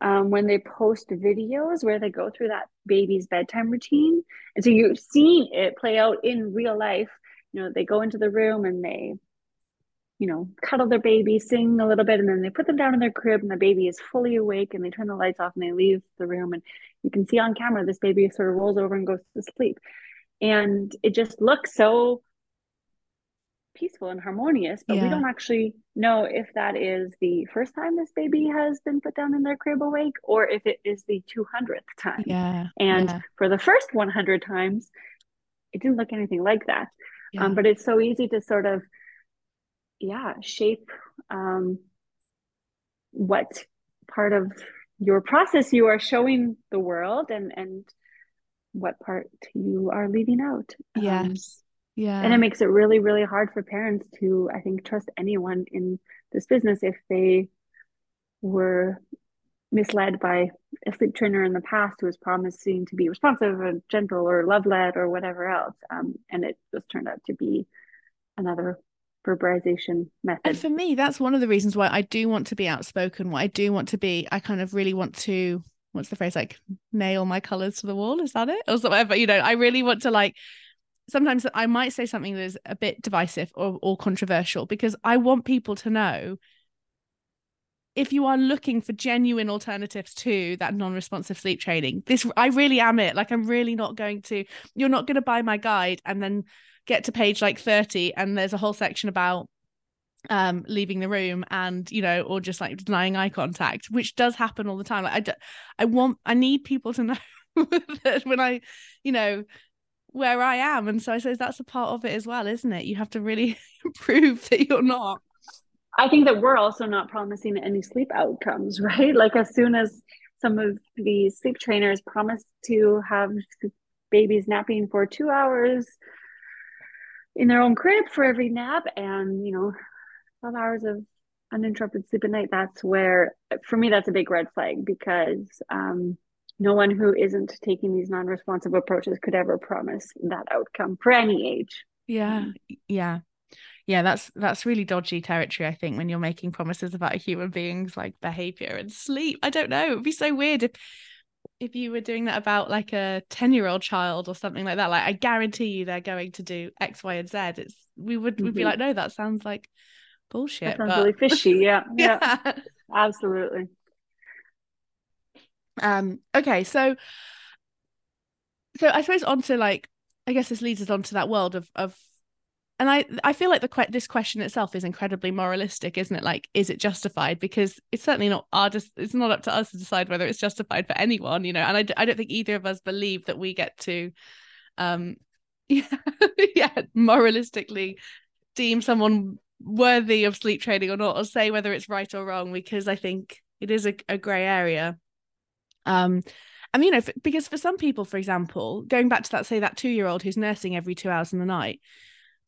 um, when they post videos where they go through that baby's bedtime routine. And so you're seeing it play out in real life. You know they go into the room and they you know cuddle their baby sing a little bit and then they put them down in their crib and the baby is fully awake and they turn the lights off and they leave the room. And you can see on camera this baby sort of rolls over and goes to sleep. And it just looks so peaceful and harmonious but yeah. we don't actually know if that is the first time this baby has been put down in their crib awake or if it is the 200th time yeah and yeah. for the first 100 times it didn't look anything like that yeah. um, but it's so easy to sort of yeah shape um, what part of your process you are showing the world and and what part you are leaving out. Um, yes. Um, yeah. And it makes it really, really hard for parents to, I think, trust anyone in this business if they were misled by a sleep trainer in the past who was promising to be responsive and gentle or love led or whatever else. Um, and it just turned out to be another Ferberization method. And for me, that's one of the reasons why I do want to be outspoken. Why I do want to be, I kind of really want to what's the phrase like nail my colors to the wall is that it or whatever you know i really want to like sometimes i might say something that is a bit divisive or, or controversial because i want people to know if you are looking for genuine alternatives to that non-responsive sleep training this i really am it. Like i'm really not going to you're not going to buy my guide and then get to page like 30 and there's a whole section about um leaving the room and you know or just like denying eye contact which does happen all the time. Like I, I want i need people to [LAUGHS] know that when i you know where i am. And so i suppose that's a part of it as well isn't it? You have to really [LAUGHS] prove that you're not. I think that we're also not promising any sleep outcomes [LAUGHS] right? Like as soon as some of the sleep trainers promise to have babies napping for two hours in their own crib for every nap and you know 12 hours of uninterrupted sleep at night, that's where, for me, that's a big red flag because um, no one who isn't taking these non responsive approaches could ever promise that outcome for any age. Yeah. Yeah. Yeah, that's that's really dodgy territory, I think, when you're making promises about a human being's like behavior and sleep. I don't know. It would be so weird if if you were doing that about like a 10 year old child or something like that. Like I guarantee you they're going to do X, Y, and Z. It's we would mm-hmm. we'd be mm-hmm. like, no, that sounds like bullshit. That sounds but... really fishy. Yeah, [LAUGHS] yeah, yeah, absolutely. Um. Okay. So, so I suppose onto like, I guess this leads us on to that world of of, and I I feel like the que- this question itself is incredibly moralistic, isn't it? Like, is it justified? Because it's certainly not our just. It's not up to us to decide whether it's justified for anyone, you know. And I I don't think either of us believe that we get to, um, [LAUGHS] yeah, yeah, moralistically deem someone worthy of sleep training or not, or say whether it's right or wrong, because I think it is a, a grey area. Um, I mean, you know, because for some people, for example, going back to that, say that two year old who's nursing every two hours in the night,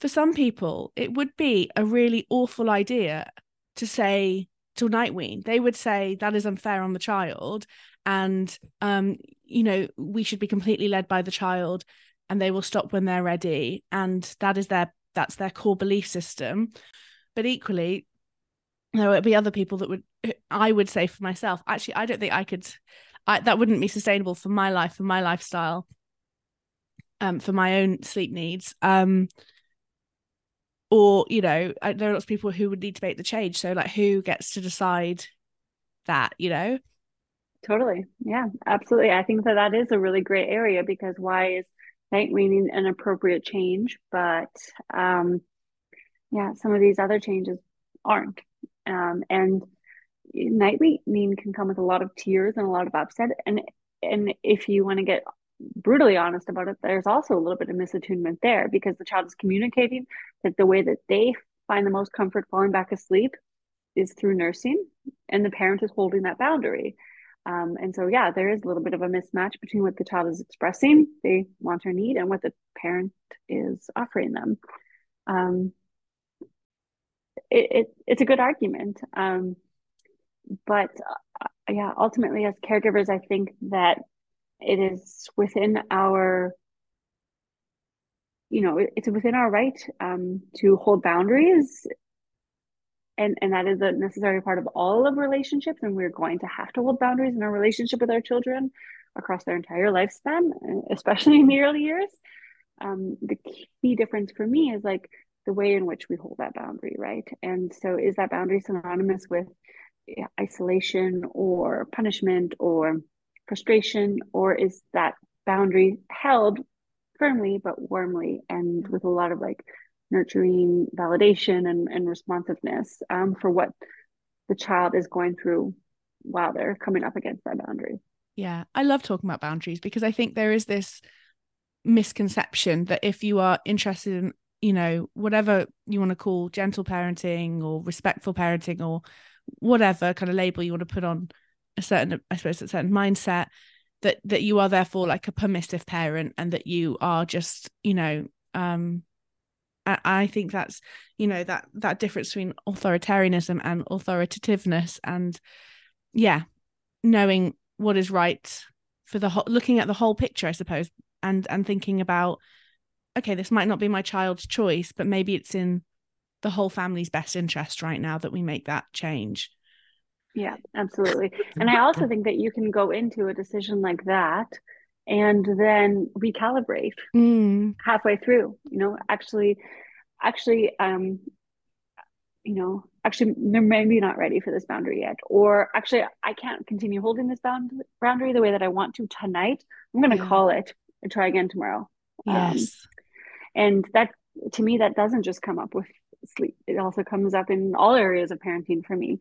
for some people, it would be a really awful idea to say to night wean. They would say that is unfair on the child, and um, you know, we should be completely led by the child, and they will stop when they're ready, and that is their that's their core belief system. But equally, there would be other people that would I would say for myself, actually, I don't think I could I, that wouldn't be sustainable for my life, for my lifestyle, um, for my own sleep needs. Um, or you know, I, there are lots of people who would need to make the change. So, like, who gets to decide that? You know, totally, yeah, absolutely. I think that that is a really great area because why is night weaning an appropriate change, but um, yeah, some of these other changes aren't. Um, and night weaning can come with a lot of tears and a lot of upset. And and if you want to get brutally honest about it, there's also a little bit of misattunement there because the child is communicating that the way that they find the most comfort falling back asleep is through nursing and the parent is holding that boundary. Um, and so yeah there is a little bit of a mismatch between what the child is expressing they want or need and what the parent is offering them. Um, it, it, it's a good argument. Um, but uh, yeah ultimately as caregivers i think that it is within our you know it's within our right um, to hold boundaries. And and that is a necessary part of all of relationships and we're going to have to hold boundaries in our relationship with our children across their entire lifespan [LAUGHS] especially in the early years. Um, the key difference for me is like the way in which we hold that boundary right? And so is that boundary synonymous with isolation or punishment or frustration or is that boundary held firmly but warmly and with a lot of like nurturing validation and, and responsiveness um, for what the child is going through while they're coming up against that boundary? Yeah i love talking about boundaries because i think there is this misconception that if you are interested in you know whatever you want to call gentle parenting or respectful parenting or whatever kind of label you want to put on a certain i suppose a certain mindset that that you are therefore like a permissive parent and that you are just you know um I, I think that's you know that that difference between authoritarianism and authoritativeness and yeah knowing what is right for the whole looking at the whole picture i suppose and and thinking about okay this might not be my child's choice but maybe it's in the whole family's best interest right now that we make that change yeah, absolutely. And I also think that you can go into a decision like that and then recalibrate mm. halfway through, you know, actually, actually, um, you know, actually, they're maybe not ready for this boundary yet. Or actually, I can't continue holding this bound- boundary the way that I want to tonight. I'm going to yeah. call it and try again tomorrow. Um, yes. Um, and that, to me, that doesn't just come up with sleep. It also comes up in all areas of parenting for me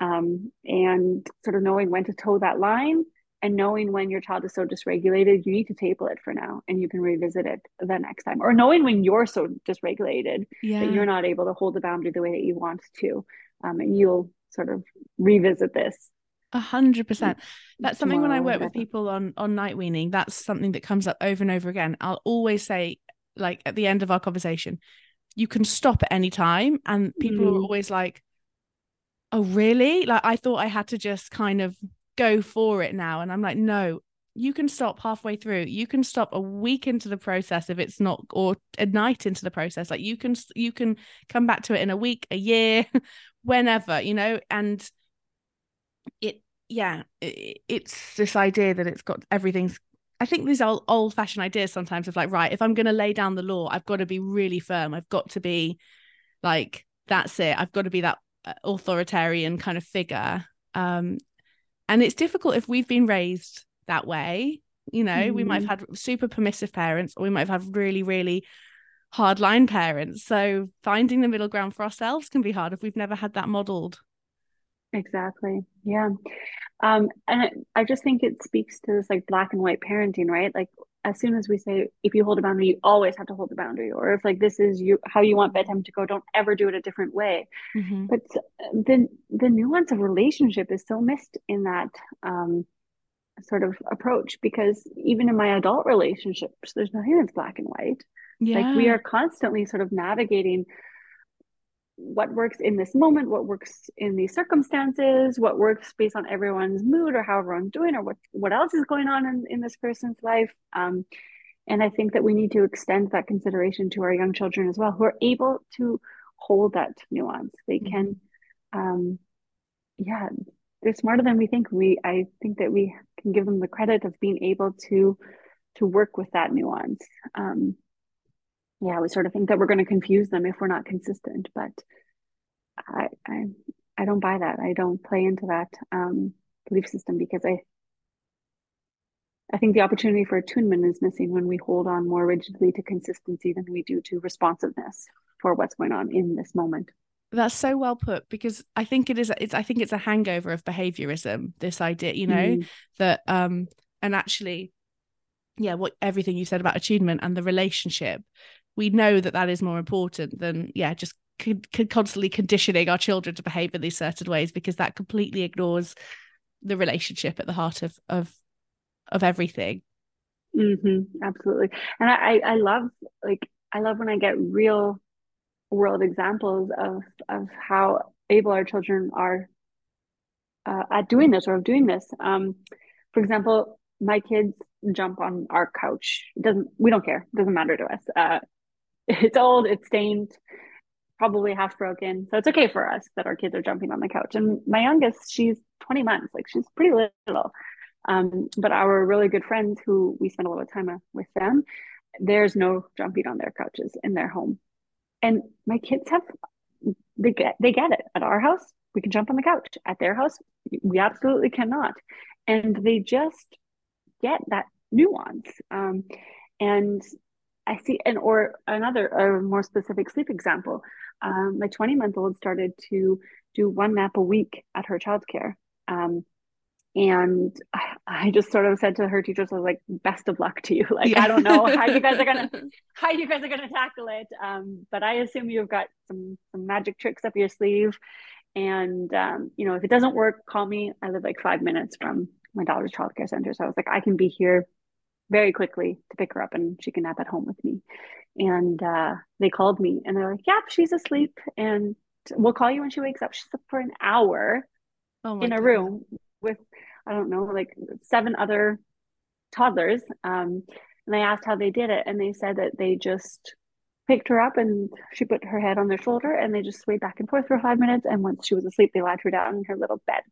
um, and sort of knowing when to toe that line and knowing when your child is so dysregulated you need to table it for now and you can revisit it the next time or knowing when you're so dysregulated yeah. that you're not able to hold the boundary the way that you want to um, and you'll sort of revisit this a hundred percent. That's something when I work with people on on night weaning. That's something that comes up over and over again. I'll always say, like at the end of our conversation, you can stop at any time, and people mm. are always like, oh really? Like i thought i had to just kind of go for it now. And i'm like no you can stop halfway through. You can stop a week into the process if it's not or a night into the process. Like you can you can come back to it in a week a year [LAUGHS] whenever you know? And it yeah it, it's this idea that it's got everything's I think these old old fashioned ideas sometimes of like, right, if I'm going to lay down the law, I've got to be really firm. I've got to be like, that's it. I've got to be that authoritarian kind of figure um, and it's difficult if we've been raised that way you know mm-hmm. we might have mm-hmm. had super permissive parents or we might have had really really hardline parents so finding the middle ground for ourselves can be hard if we've never had that modeled exactly yeah um and I, I just think it speaks to this like black and white parenting right like as soon as we say if you hold a boundary you always have to hold the boundary or if like this is you how you want bedtime to go don't ever do it a different way mm-hmm. but the the nuance of relationship is so missed in that um, sort of approach because even in my adult relationships there's nothing that's black and white yeah. like we are constantly sort of navigating what works in this moment, what works in these circumstances, what works based on everyone's mood or how everyone's doing, or what what else is going on in, in this person's life. Um, and I think that we need to extend that consideration to our young children as well, who are able to hold that nuance. They mm-hmm. can, um, yeah, they're smarter than we think. We, I think that we can give them the credit of being able to to work with that nuance. Um, yeah, we sort of think that we're going to confuse them if we're not consistent, but I I I don't buy that. I don't play into that um, belief system because I I think the opportunity for attunement is missing when we hold on more rigidly to consistency than we do to responsiveness for what's going on in this moment. That's so well put because I think it is it's I think it's a hangover of behaviorism this idea you know mm. that um and actually yeah what everything you said about attunement and the relationship we know that that is more important than yeah just con- constantly conditioning our children to behave in these certain ways because that completely ignores the relationship at the heart of of of everything. Mm-hmm, absolutely. And I, I love like i love when i get real world examples of of how able our children are uh, at doing this or of doing this. Um, for example my kids jump on our couch. It doesn't we don't care. It doesn't matter to us. Uh, it's old it's stained probably half broken. So it's okay for us that our kids are jumping on the couch. And my youngest she's 20 months like she's pretty little. Um, but our really good friends who we spend a lot of time with them there's no jumping on their couches in their home. And my kids have they get they get it. At our house we can jump on the couch. At their house we absolutely cannot. And they just get that nuance. Um, and i see and or another a more specific sleep example um, my 20 month old started to do one nap a week at her childcare um, and I just sort of said to her teachers, I was like, best of luck to you. [LAUGHS] Like, yeah. I don't know how you guys are gonna [LAUGHS] how you guys are gonna tackle it. Um, but I assume you've got some some magic tricks up your sleeve. And um, you know, if it doesn't work, call me. I live like five minutes from my daughter's childcare center. So I was like, I can be here very quickly to pick her up and she can nap at home with me. And uh, they called me and they're like, Yep, she's asleep and we'll call you when she wakes up. She's up for an hour oh in a God. room with I don't know like seven other toddlers. Um, and I asked how they did it, and they said that they just picked her up and she put her head on their shoulder and they just swayed back and forth for five minutes. And once she was asleep, they laid her down in her little bed.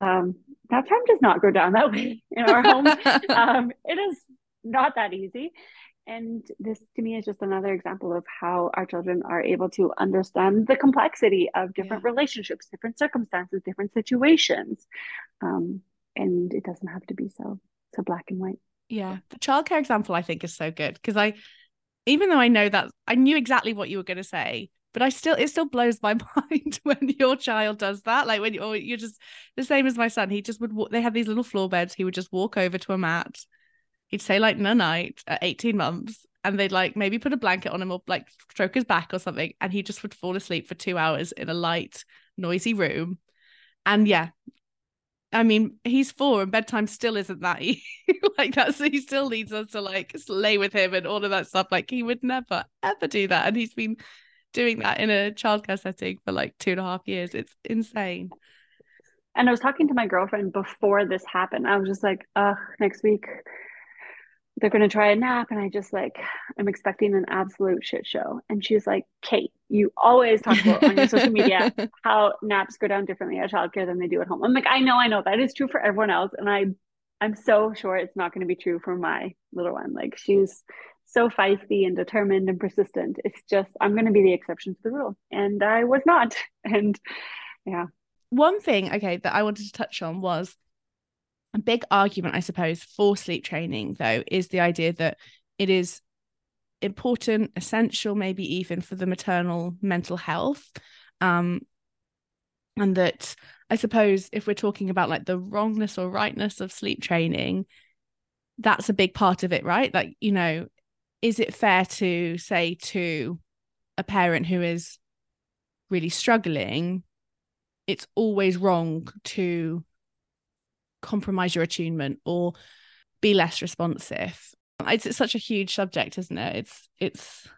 Um, time does not go down that way in our home. [LAUGHS] um, it is not that easy. And this to me is just another example of how our children are able to understand the complexity of different yeah. relationships, different circumstances, different situations. Um, and it doesn't have to be so so black and white. Yeah. The childcare example I think is so good because I even though I know that I knew exactly what you were going to say, but I still it still blows my [LAUGHS] mind when your child does that. Like when you or you're just the same as my son. He just would they had these little floor beds. He would just walk over to a mat he'd say like no night at 18 months and they'd like maybe put a blanket on him or like stroke his back or something and he just would fall asleep for two hours in a light noisy room and yeah I mean, he's four and bedtime still isn't that [LAUGHS] easy. like that's he still needs us to like lay with him and all of that stuff. Like he would never ever do that. And he's been doing that in a childcare setting for like two and a half years. It's insane. And I was talking to my girlfriend before this happened. I was just like, ugh, next week they're going to try a nap and i just like i'm expecting an absolute shit show and she's like kate you always talk about on your social media [LAUGHS] how naps go down differently at childcare than they do at home i'm like i know i know that is true for everyone else and i i'm so sure it's not going to be true for my little one like she's so feisty and determined and persistent it's just i'm going to be the exception to the rule and i was not [LAUGHS] and yeah one thing okay that i wanted to touch on was a big argument, I suppose, for sleep training, though, is the idea that it is important, essential, maybe even for the maternal mental health. Um, and that I suppose if we're talking about like the wrongness or rightness of sleep training, that's a big part of it, right? Like, you know, is it fair to say to a parent who is really struggling, it's always wrong to compromise your attunement or be less responsive? It's, it's such a huge subject isn't it? It's it's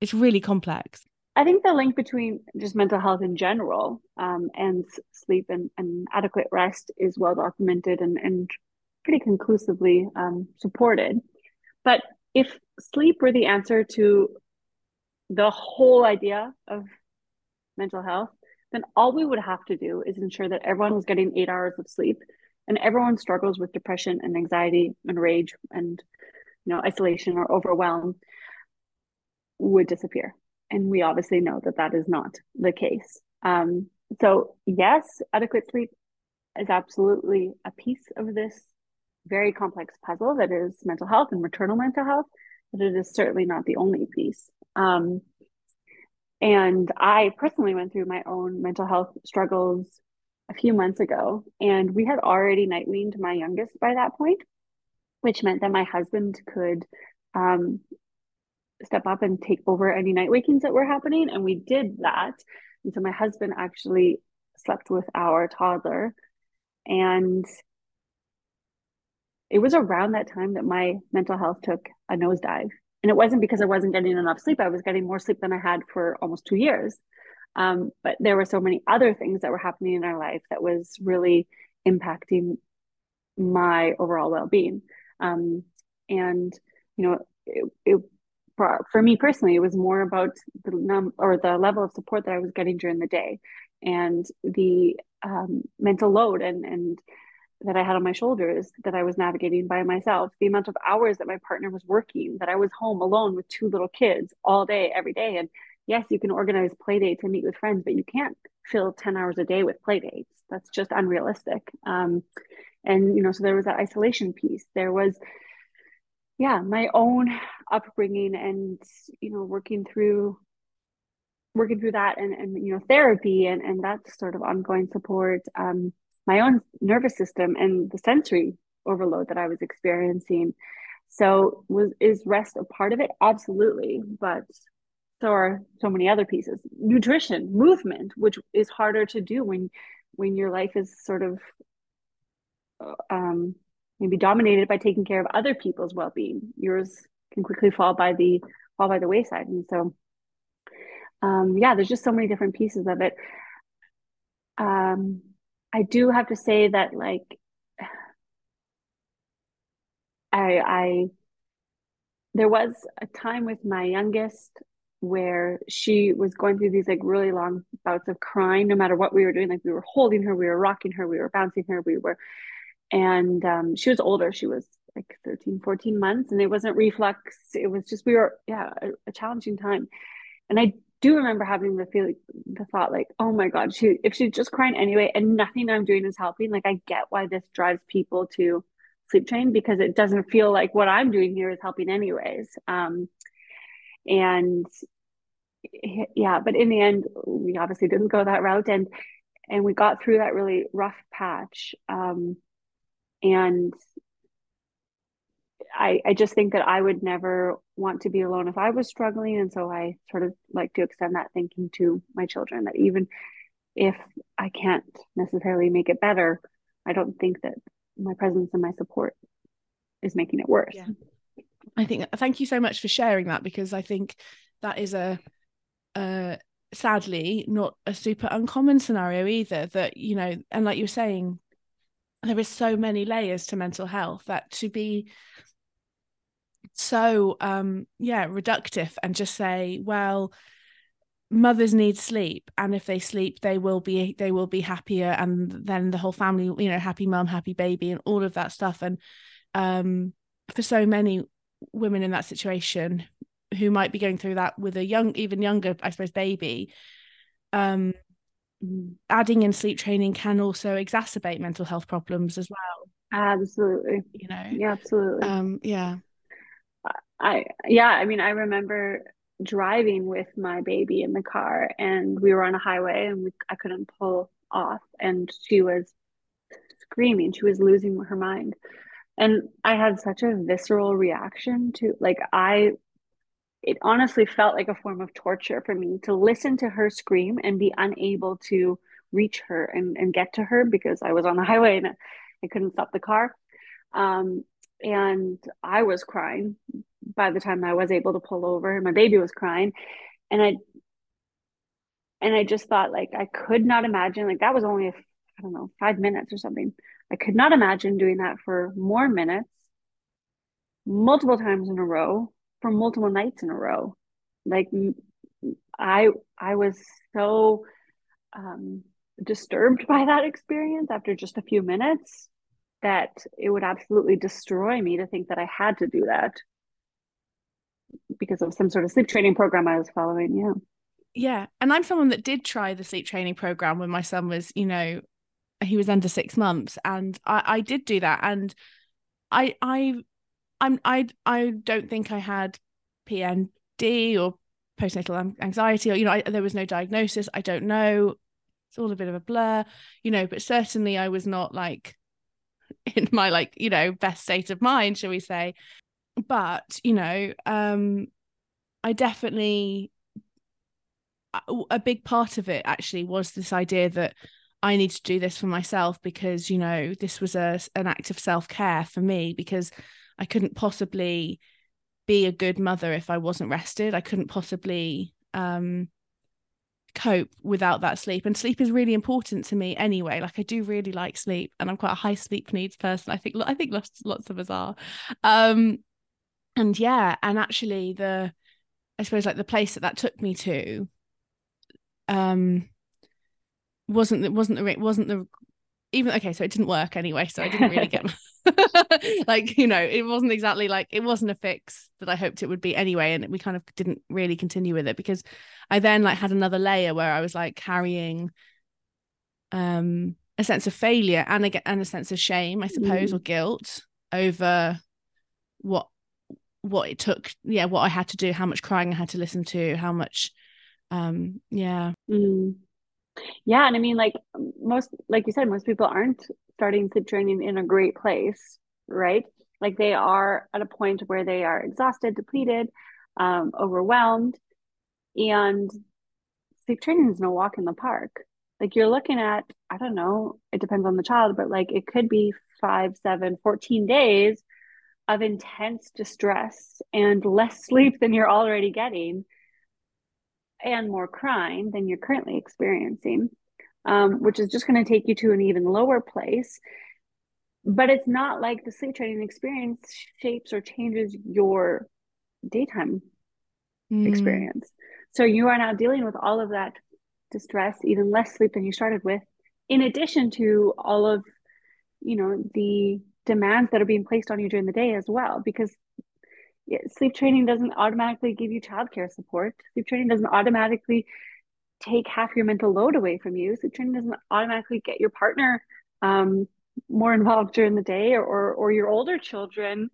it's really complex. I think the link between just mental health in general um, and sleep and, and adequate rest is well documented and, and pretty conclusively um, supported. But if sleep were the answer to the whole idea of mental health, then all we would have to do is ensure that everyone was getting eight hours of sleep and everyone struggles with depression and anxiety and rage and you know isolation or overwhelm would disappear. And we obviously know that that is not the case. Um, so yes adequate sleep is absolutely a piece of this very complex puzzle that is mental health and maternal mental health but it is certainly not the only piece um, and i personally went through my own mental health struggles a few months ago, and we had already night weaned my youngest by that point, which meant that my husband could um, step up and take over any night wakings that were happening. And we did that. And so my husband actually slept with our toddler. And it was around that time that my mental health took a nosedive. And it wasn't because I wasn't getting enough sleep. I was getting more sleep than I had for almost two years. Um, but there were so many other things that were happening in our life that was really impacting my overall well-being. Um, and you know, it, it for, me personally, it was more about the num or the level of support that I was getting during the day, and the um, mental load and and that I had on my shoulders that I was navigating by myself, the amount of hours that my partner was working, that I was home alone with two little kids all day, every day. And yes, you can organize play dates and meet with friends, but you can't fill 10 hours a day with play dates. That's just unrealistic. Um, and, you know, so there was that isolation piece. There was, yeah, my own upbringing and, you know, working through working through that and, and you know therapy and, and that sort of ongoing support um, my own nervous system and the sensory overload that I was experiencing. So was is rest a part of it? Absolutely. But so are so many other pieces. Nutrition, movement, which is harder to do when when your life is sort of um, maybe dominated by taking care of other people's well-being. Yours can quickly fall by the fall by the wayside. And so um, yeah, there's just so many different pieces of it. Um, I do have to say that like I I there was a time with my youngest where she was going through these like really long bouts of crying no matter what we were doing. Like we were holding her we were rocking her we were bouncing her we were and um, she was older. She was like 13 14 months and it wasn't reflux. It was just we were yeah a, a challenging time. And i do remember having the feeling, the thought, like, oh my God, she if she's just crying anyway, and nothing I'm doing is helping. Like, I get why this drives people to sleep train because it doesn't feel like what I'm doing here is helping anyways. Um, and yeah, but in the end, we obviously didn't go that route, and and we got through that really rough patch. Um, and I, I just think that I would never want to be alone if I was struggling. And so I sort of like to extend that thinking to my children that even if I can't necessarily make it better, I don't think that my presence and my support is making it worse. Yeah. I think thank you so much for sharing that because I think that is a uh sadly not a super uncommon scenario either that you know and like you're saying there is so many layers to mental health that to be so um yeah reductive and just say well mothers need sleep and if they sleep they will be they will be happier and then the whole family you know happy mum happy baby and all of that stuff. And um for so many women in that situation who might be going through that with a young even younger i suppose baby um adding in sleep training can also exacerbate mental health problems as well. Absolutely. You know? Yeah absolutely. Um yeah I yeah, I mean, I remember driving with my baby in the car and we were on a highway and we, I couldn't pull off and she was screaming. She was losing her mind. And I had such a visceral reaction to like I it honestly felt like a form of torture for me to listen to her scream and be unable to reach her and, and get to her because I was on the highway and I couldn't stop the car. Um, and I was crying by the time I was able to pull over. My baby was crying, and I and I just thought like I could not imagine like that was only I don't know five minutes or something. I could not imagine doing that for more minutes, multiple times in a row, for multiple nights in a row. Like I I was so um, disturbed [LAUGHS] by that experience after just a few minutes that it would absolutely destroy me to think that I had to do that because of some sort of sleep training program I was following. Yeah. Yeah. And I'm someone that did try the sleep training program when my son was, you know, he was under six months. And I, I did do that. And I I I'm I I don't think I had PND or postnatal anxiety or you know I, there was no diagnosis i don't know it's all a bit of a blur you know but certainly i was not like [LAUGHS] in my like you know best state of mind shall we say but you know um I definitely a big part of it actually was this idea that I need to do this for myself because you know this was a an act of self care for me because I couldn't possibly be a good mother if I wasn't rested. I couldn't possibly um, cope without that sleep, and sleep is really important to me anyway. Like I do really like sleep, and I'm quite a high sleep needs person. I think I think lots lots of us are, um, and yeah, and actually the I suppose like the place that that took me to um wasn't it wasn't the wasn't the even okay so it didn't work anyway so i didn't really get [LAUGHS] [LAUGHS] like you know it wasn't exactly like it wasn't a fix that i hoped it would be anyway and we kind of didn't really continue with it because i then like had another layer where i was like carrying um a sense of failure and a, and a sense of shame i suppose mm. or guilt over what what it took yeah what i had to do how much crying i had to listen to how much um yeah. Mm. yeah and i mean like most like you said most people aren't starting sleep training in a great place right? Like they are at a point where they are exhausted depleted um overwhelmed and sleep training is no walk in the park. Like you're looking at i don't know it depends on the child but like it could be five seven 14 days of intense distress and less sleep than you're already getting and more crying than you're currently experiencing, um, which is just going to take you to an even lower place. But it's not like the sleep training experience shapes or changes your daytime mm. experience. So you are now dealing with all of that distress, even less sleep than you started with, in addition to all of, you know, the demands that are being placed on you during the day as well, because sleep training doesn't automatically give you childcare support. Sleep training doesn't automatically take half your mental load away from you. Sleep training doesn't automatically get your partner um, more involved during the day or, or, or your older children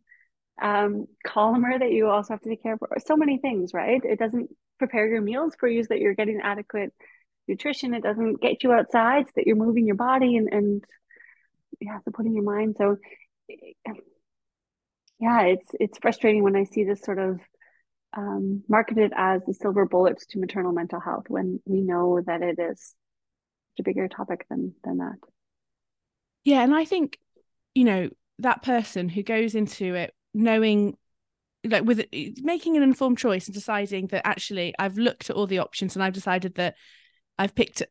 um, calmer that you also have to take care of. So many things, right? It doesn't prepare your meals for you so that you're getting adequate nutrition. It doesn't get you outside so that you're moving your body and, and yeah, supporting your mind. So yeah, it's it's frustrating when I see this sort of um, marketed as the silver bullets to maternal mental health when we know that it is a bigger topic than than that. Yeah, and I think you know that person who goes into it knowing like with making an informed choice and deciding that actually I've looked at all the options and I've decided that I've picked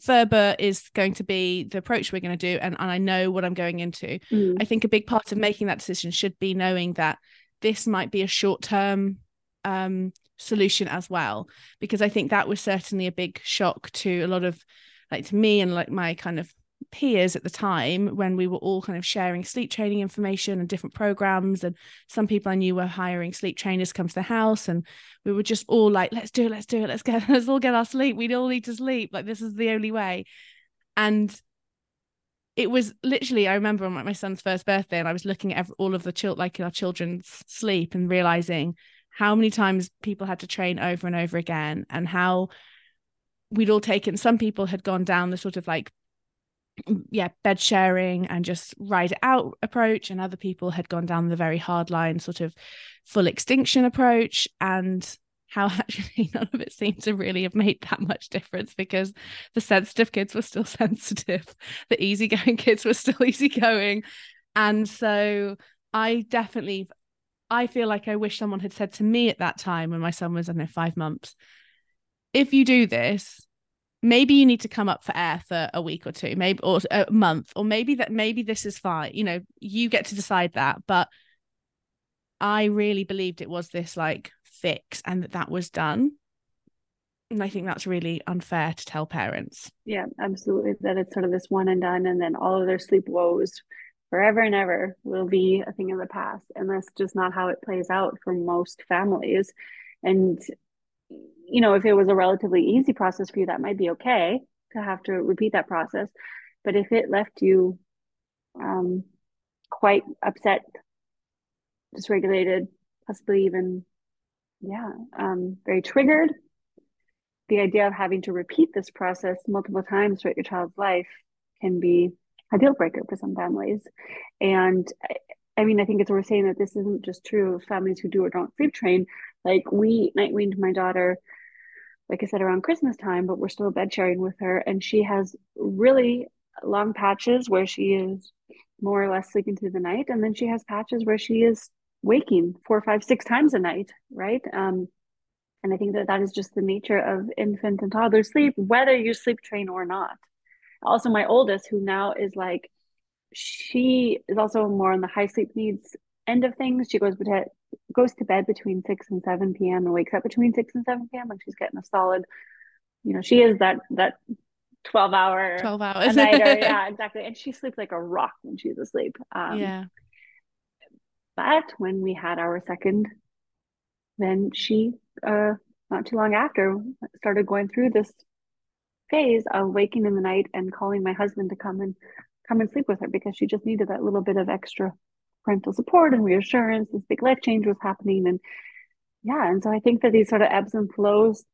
Ferber is going to be the approach we're going to do, and, and I know what I'm going into. Mm. I think a big part of making that decision should be knowing that this might be a short term um, solution as well, because I think that was certainly a big shock to a lot of, like to me and like my kind of peers at the time when we were all kind of sharing sleep training information and different programs and some people i knew were hiring sleep trainers come to the house and we were just all like let's do it let's do it let's get [LAUGHS] let's all get our sleep. We all need to sleep. Like this is the only way. And it was literally i remember on my son's first birthday and i was looking at all of the child like our children's sleep and realizing how many times people had to train over and over again and how we'd all taken some people had gone down the sort of like yeah bed sharing and just ride it out approach and other people had gone down the very hard line sort of full extinction approach and how [LAUGHS] actually none of it seemed to really have made that much difference because the sensitive kids were still [LAUGHS] sensitive the easygoing [LAUGHS] kids were still easygoing. And so i definitely i feel like i wish someone had said to me at that time when my son was i don't know five months if you do this maybe you need to come up for air for a week or two maybe or a month or maybe that maybe this is fine. You know you get to decide that. But i really believed it was this like fix and that that was done. And i think that's really unfair to tell parents. Yeah absolutely. That it's sort of this one and done and then all of their sleep woes forever and ever will be a thing of the past. And that's just not how it plays out for most families. And you know, if it was a relatively easy process for you, that might be okay to have to repeat that process. But if it left you um, quite upset, dysregulated, possibly even, yeah, um, very triggered, the idea of having to repeat this process multiple times throughout your child's life can be a deal breaker for some families. And I mean, I think it's worth saying that this isn't just true of families who do or don't sleep train. Like we night weaned my daughter, like I said, around Christmas time, but we're still bed sharing with her, and she has really long patches where she is more or less sleeping through the night, and then she has patches where she is waking four, five, six times a night, right? Um, and I think that that is just the nature of infant and toddler sleep, whether you sleep train or not. Also, my oldest, who now is like, she is also more on the high sleep needs end of things. She goes to goes to bed between six and seven p.m. and wakes up between six and seven p.m. and she's getting a solid, you know, she is that that 12 hour 12 hours nighter. [LAUGHS] yeah exactly and she sleeps like a rock when she's asleep um, yeah but when we had our second then she uh not too long after started going through this phase of waking in the night and calling my husband to come and come and sleep with her because she just needed that little bit of extra parental support and reassurance. This big life change was happening. And yeah and so i think that these sort of ebbs and flows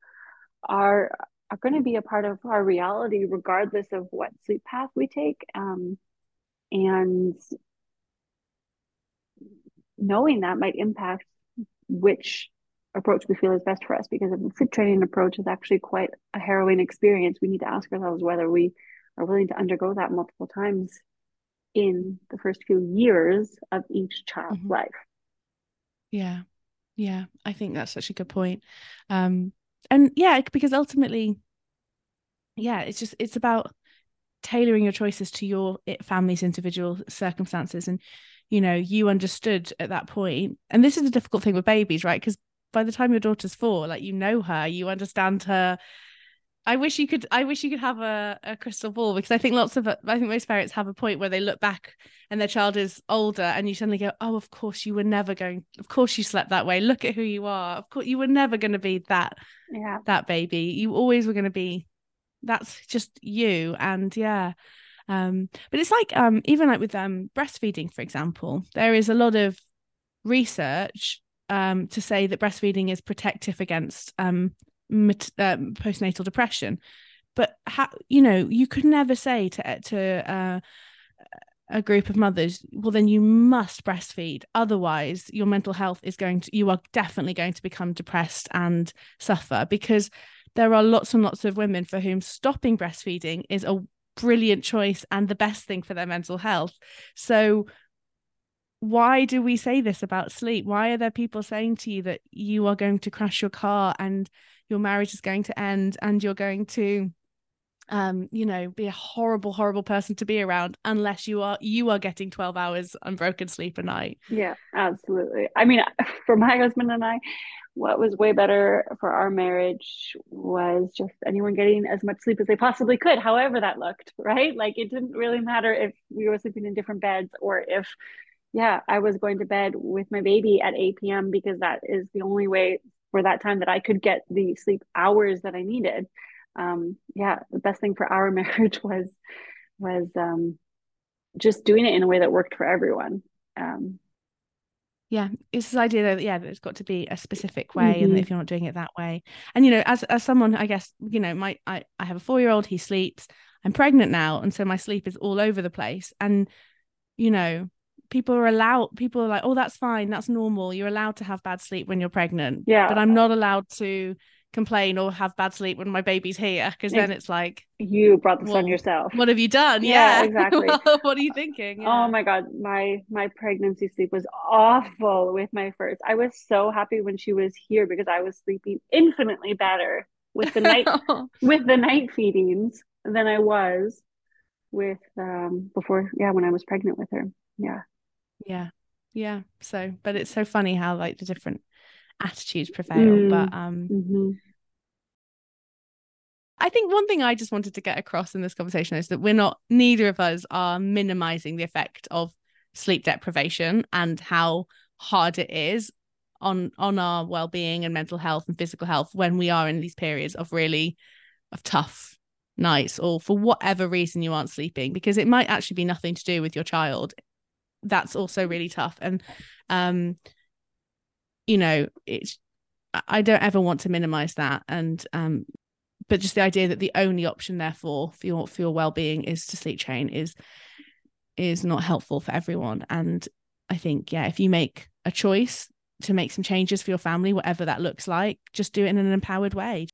are are going to be a part of our reality regardless of what sleep path we take. Um, and knowing that might impact which approach we feel is best for us because the sleep training approach is actually quite a harrowing experience we need to ask ourselves whether we are willing to undergo that multiple times in the first few years of each child's mm-hmm. life. Yeah. Yeah i think that's such a good point. Um and yeah because ultimately yeah it's just it's about tailoring your choices to your family's individual circumstances. And you know you understood at that point and this is the difficult thing with babies right? Because by the time your daughter's four like you know her you understand her I wish you could I wish you could have a, a crystal ball because I think lots of I think most parents have a point where they look back and their child is older and you suddenly go, Oh, of course you were never going of course you slept that way. Look at who you are. Of course you were never gonna be that yeah that baby. You always were gonna be that's just you. And yeah. Um, but it's like um even like with um breastfeeding, for example, there is a lot of research um to say that breastfeeding is protective against um um, postnatal depression. But how you know you could never say to to uh, a group of mothers well then you must breastfeed. Otherwise your mental health is going to you are definitely going to become depressed and suffer. Because there are lots and lots of women for whom stopping breastfeeding is a brilliant choice and the best thing for their mental health. So why do we say this about sleep? Why are there people saying to you that you are going to crash your car and your marriage is going to end and you're going to um you know be a horrible horrible person to be around unless you are you are getting 12 hours unbroken sleep a night. Yeah absolutely. I mean [LAUGHS] for my husband and i what was way better for our marriage was just anyone getting as much sleep as they possibly could however that looked [LAUGHS] right? Like it didn't really matter if we were sleeping in different beds or if yeah i was going to bed with my baby at 8 p.m because that is the only way for that time that I could get the sleep hours that I needed. Um, yeah, the best thing for our [LAUGHS] marriage was was um, just doing it in a way that worked for everyone. Um, yeah, it's this idea that yeah, there's got to be a specific way, mm-hmm. and if you're not doing it that way, and you know, as as someone, I guess you know, my I I have a four year old, he sleeps. I'm pregnant now, and so my sleep is all over the place, and you know, people are allowed people are like oh that's fine that's normal. You're allowed to have bad sleep when you're pregnant. Yeah. But i'm not allowed to complain or have bad sleep when my baby's here because then it's like you brought this well, on yourself. what have you done? Yeah, yeah. exactly. [LAUGHS] What are you thinking? Yeah. oh my god my my pregnancy sleep was awful with my first. I was so happy when she was here because i was sleeping infinitely better with the night [LAUGHS] with the night feedings than i was with um before yeah when i was pregnant with her. Yeah yeah yeah so but it's so funny how like the different attitudes prevail mm. but um mm-hmm. I think one thing I just wanted to get across in this conversation is that we're not, neither of us are minimizing the effect of sleep deprivation and how hard it is on on our well-being and mental health and physical health when we are in these periods of really of tough nights or for whatever reason you aren't sleeping because it might actually be nothing to do with your child that's also really tough and um you know it's i don't ever want to minimize that and um but just the idea that the only option therefore for your for your well-being is to sleep train is is not helpful for everyone and I think, yeah, if you make a choice to make some changes for your family, whatever that looks like, just do it in an empowered way.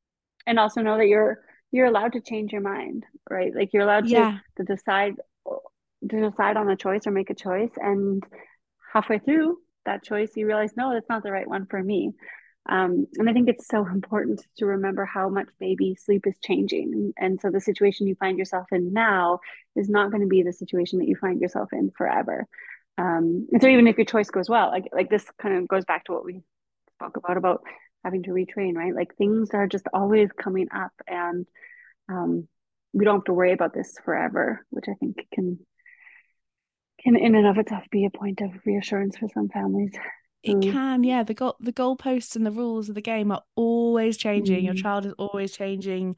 And also know that you're you're allowed to change your mind, right? Like you're allowed to, yeah. to decide to decide on a choice or make a choice and halfway through that choice you realize no that's not the right one for me. Um, and i think it's so important to remember how much baby sleep is changing. And so the situation you find yourself in now is not going to be the situation that you find yourself in forever. Um, and so even if your choice goes well like like this kind of goes back to what we talk about about having to retrain right? Like things are just always coming up and um, we don't have to worry about this forever which i think can can in and of itself be a point of reassurance for some families. It can, yeah. The goal the goalposts and the rules of the game are always changing. Mm. Your child is always changing.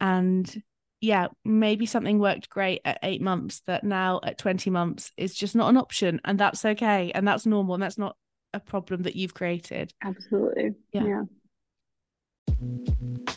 And yeah, maybe something worked great at eight months that now at 20 months is just not an option. And that's okay. And that's normal. And that's not a problem that you've created. Absolutely. Yeah. yeah.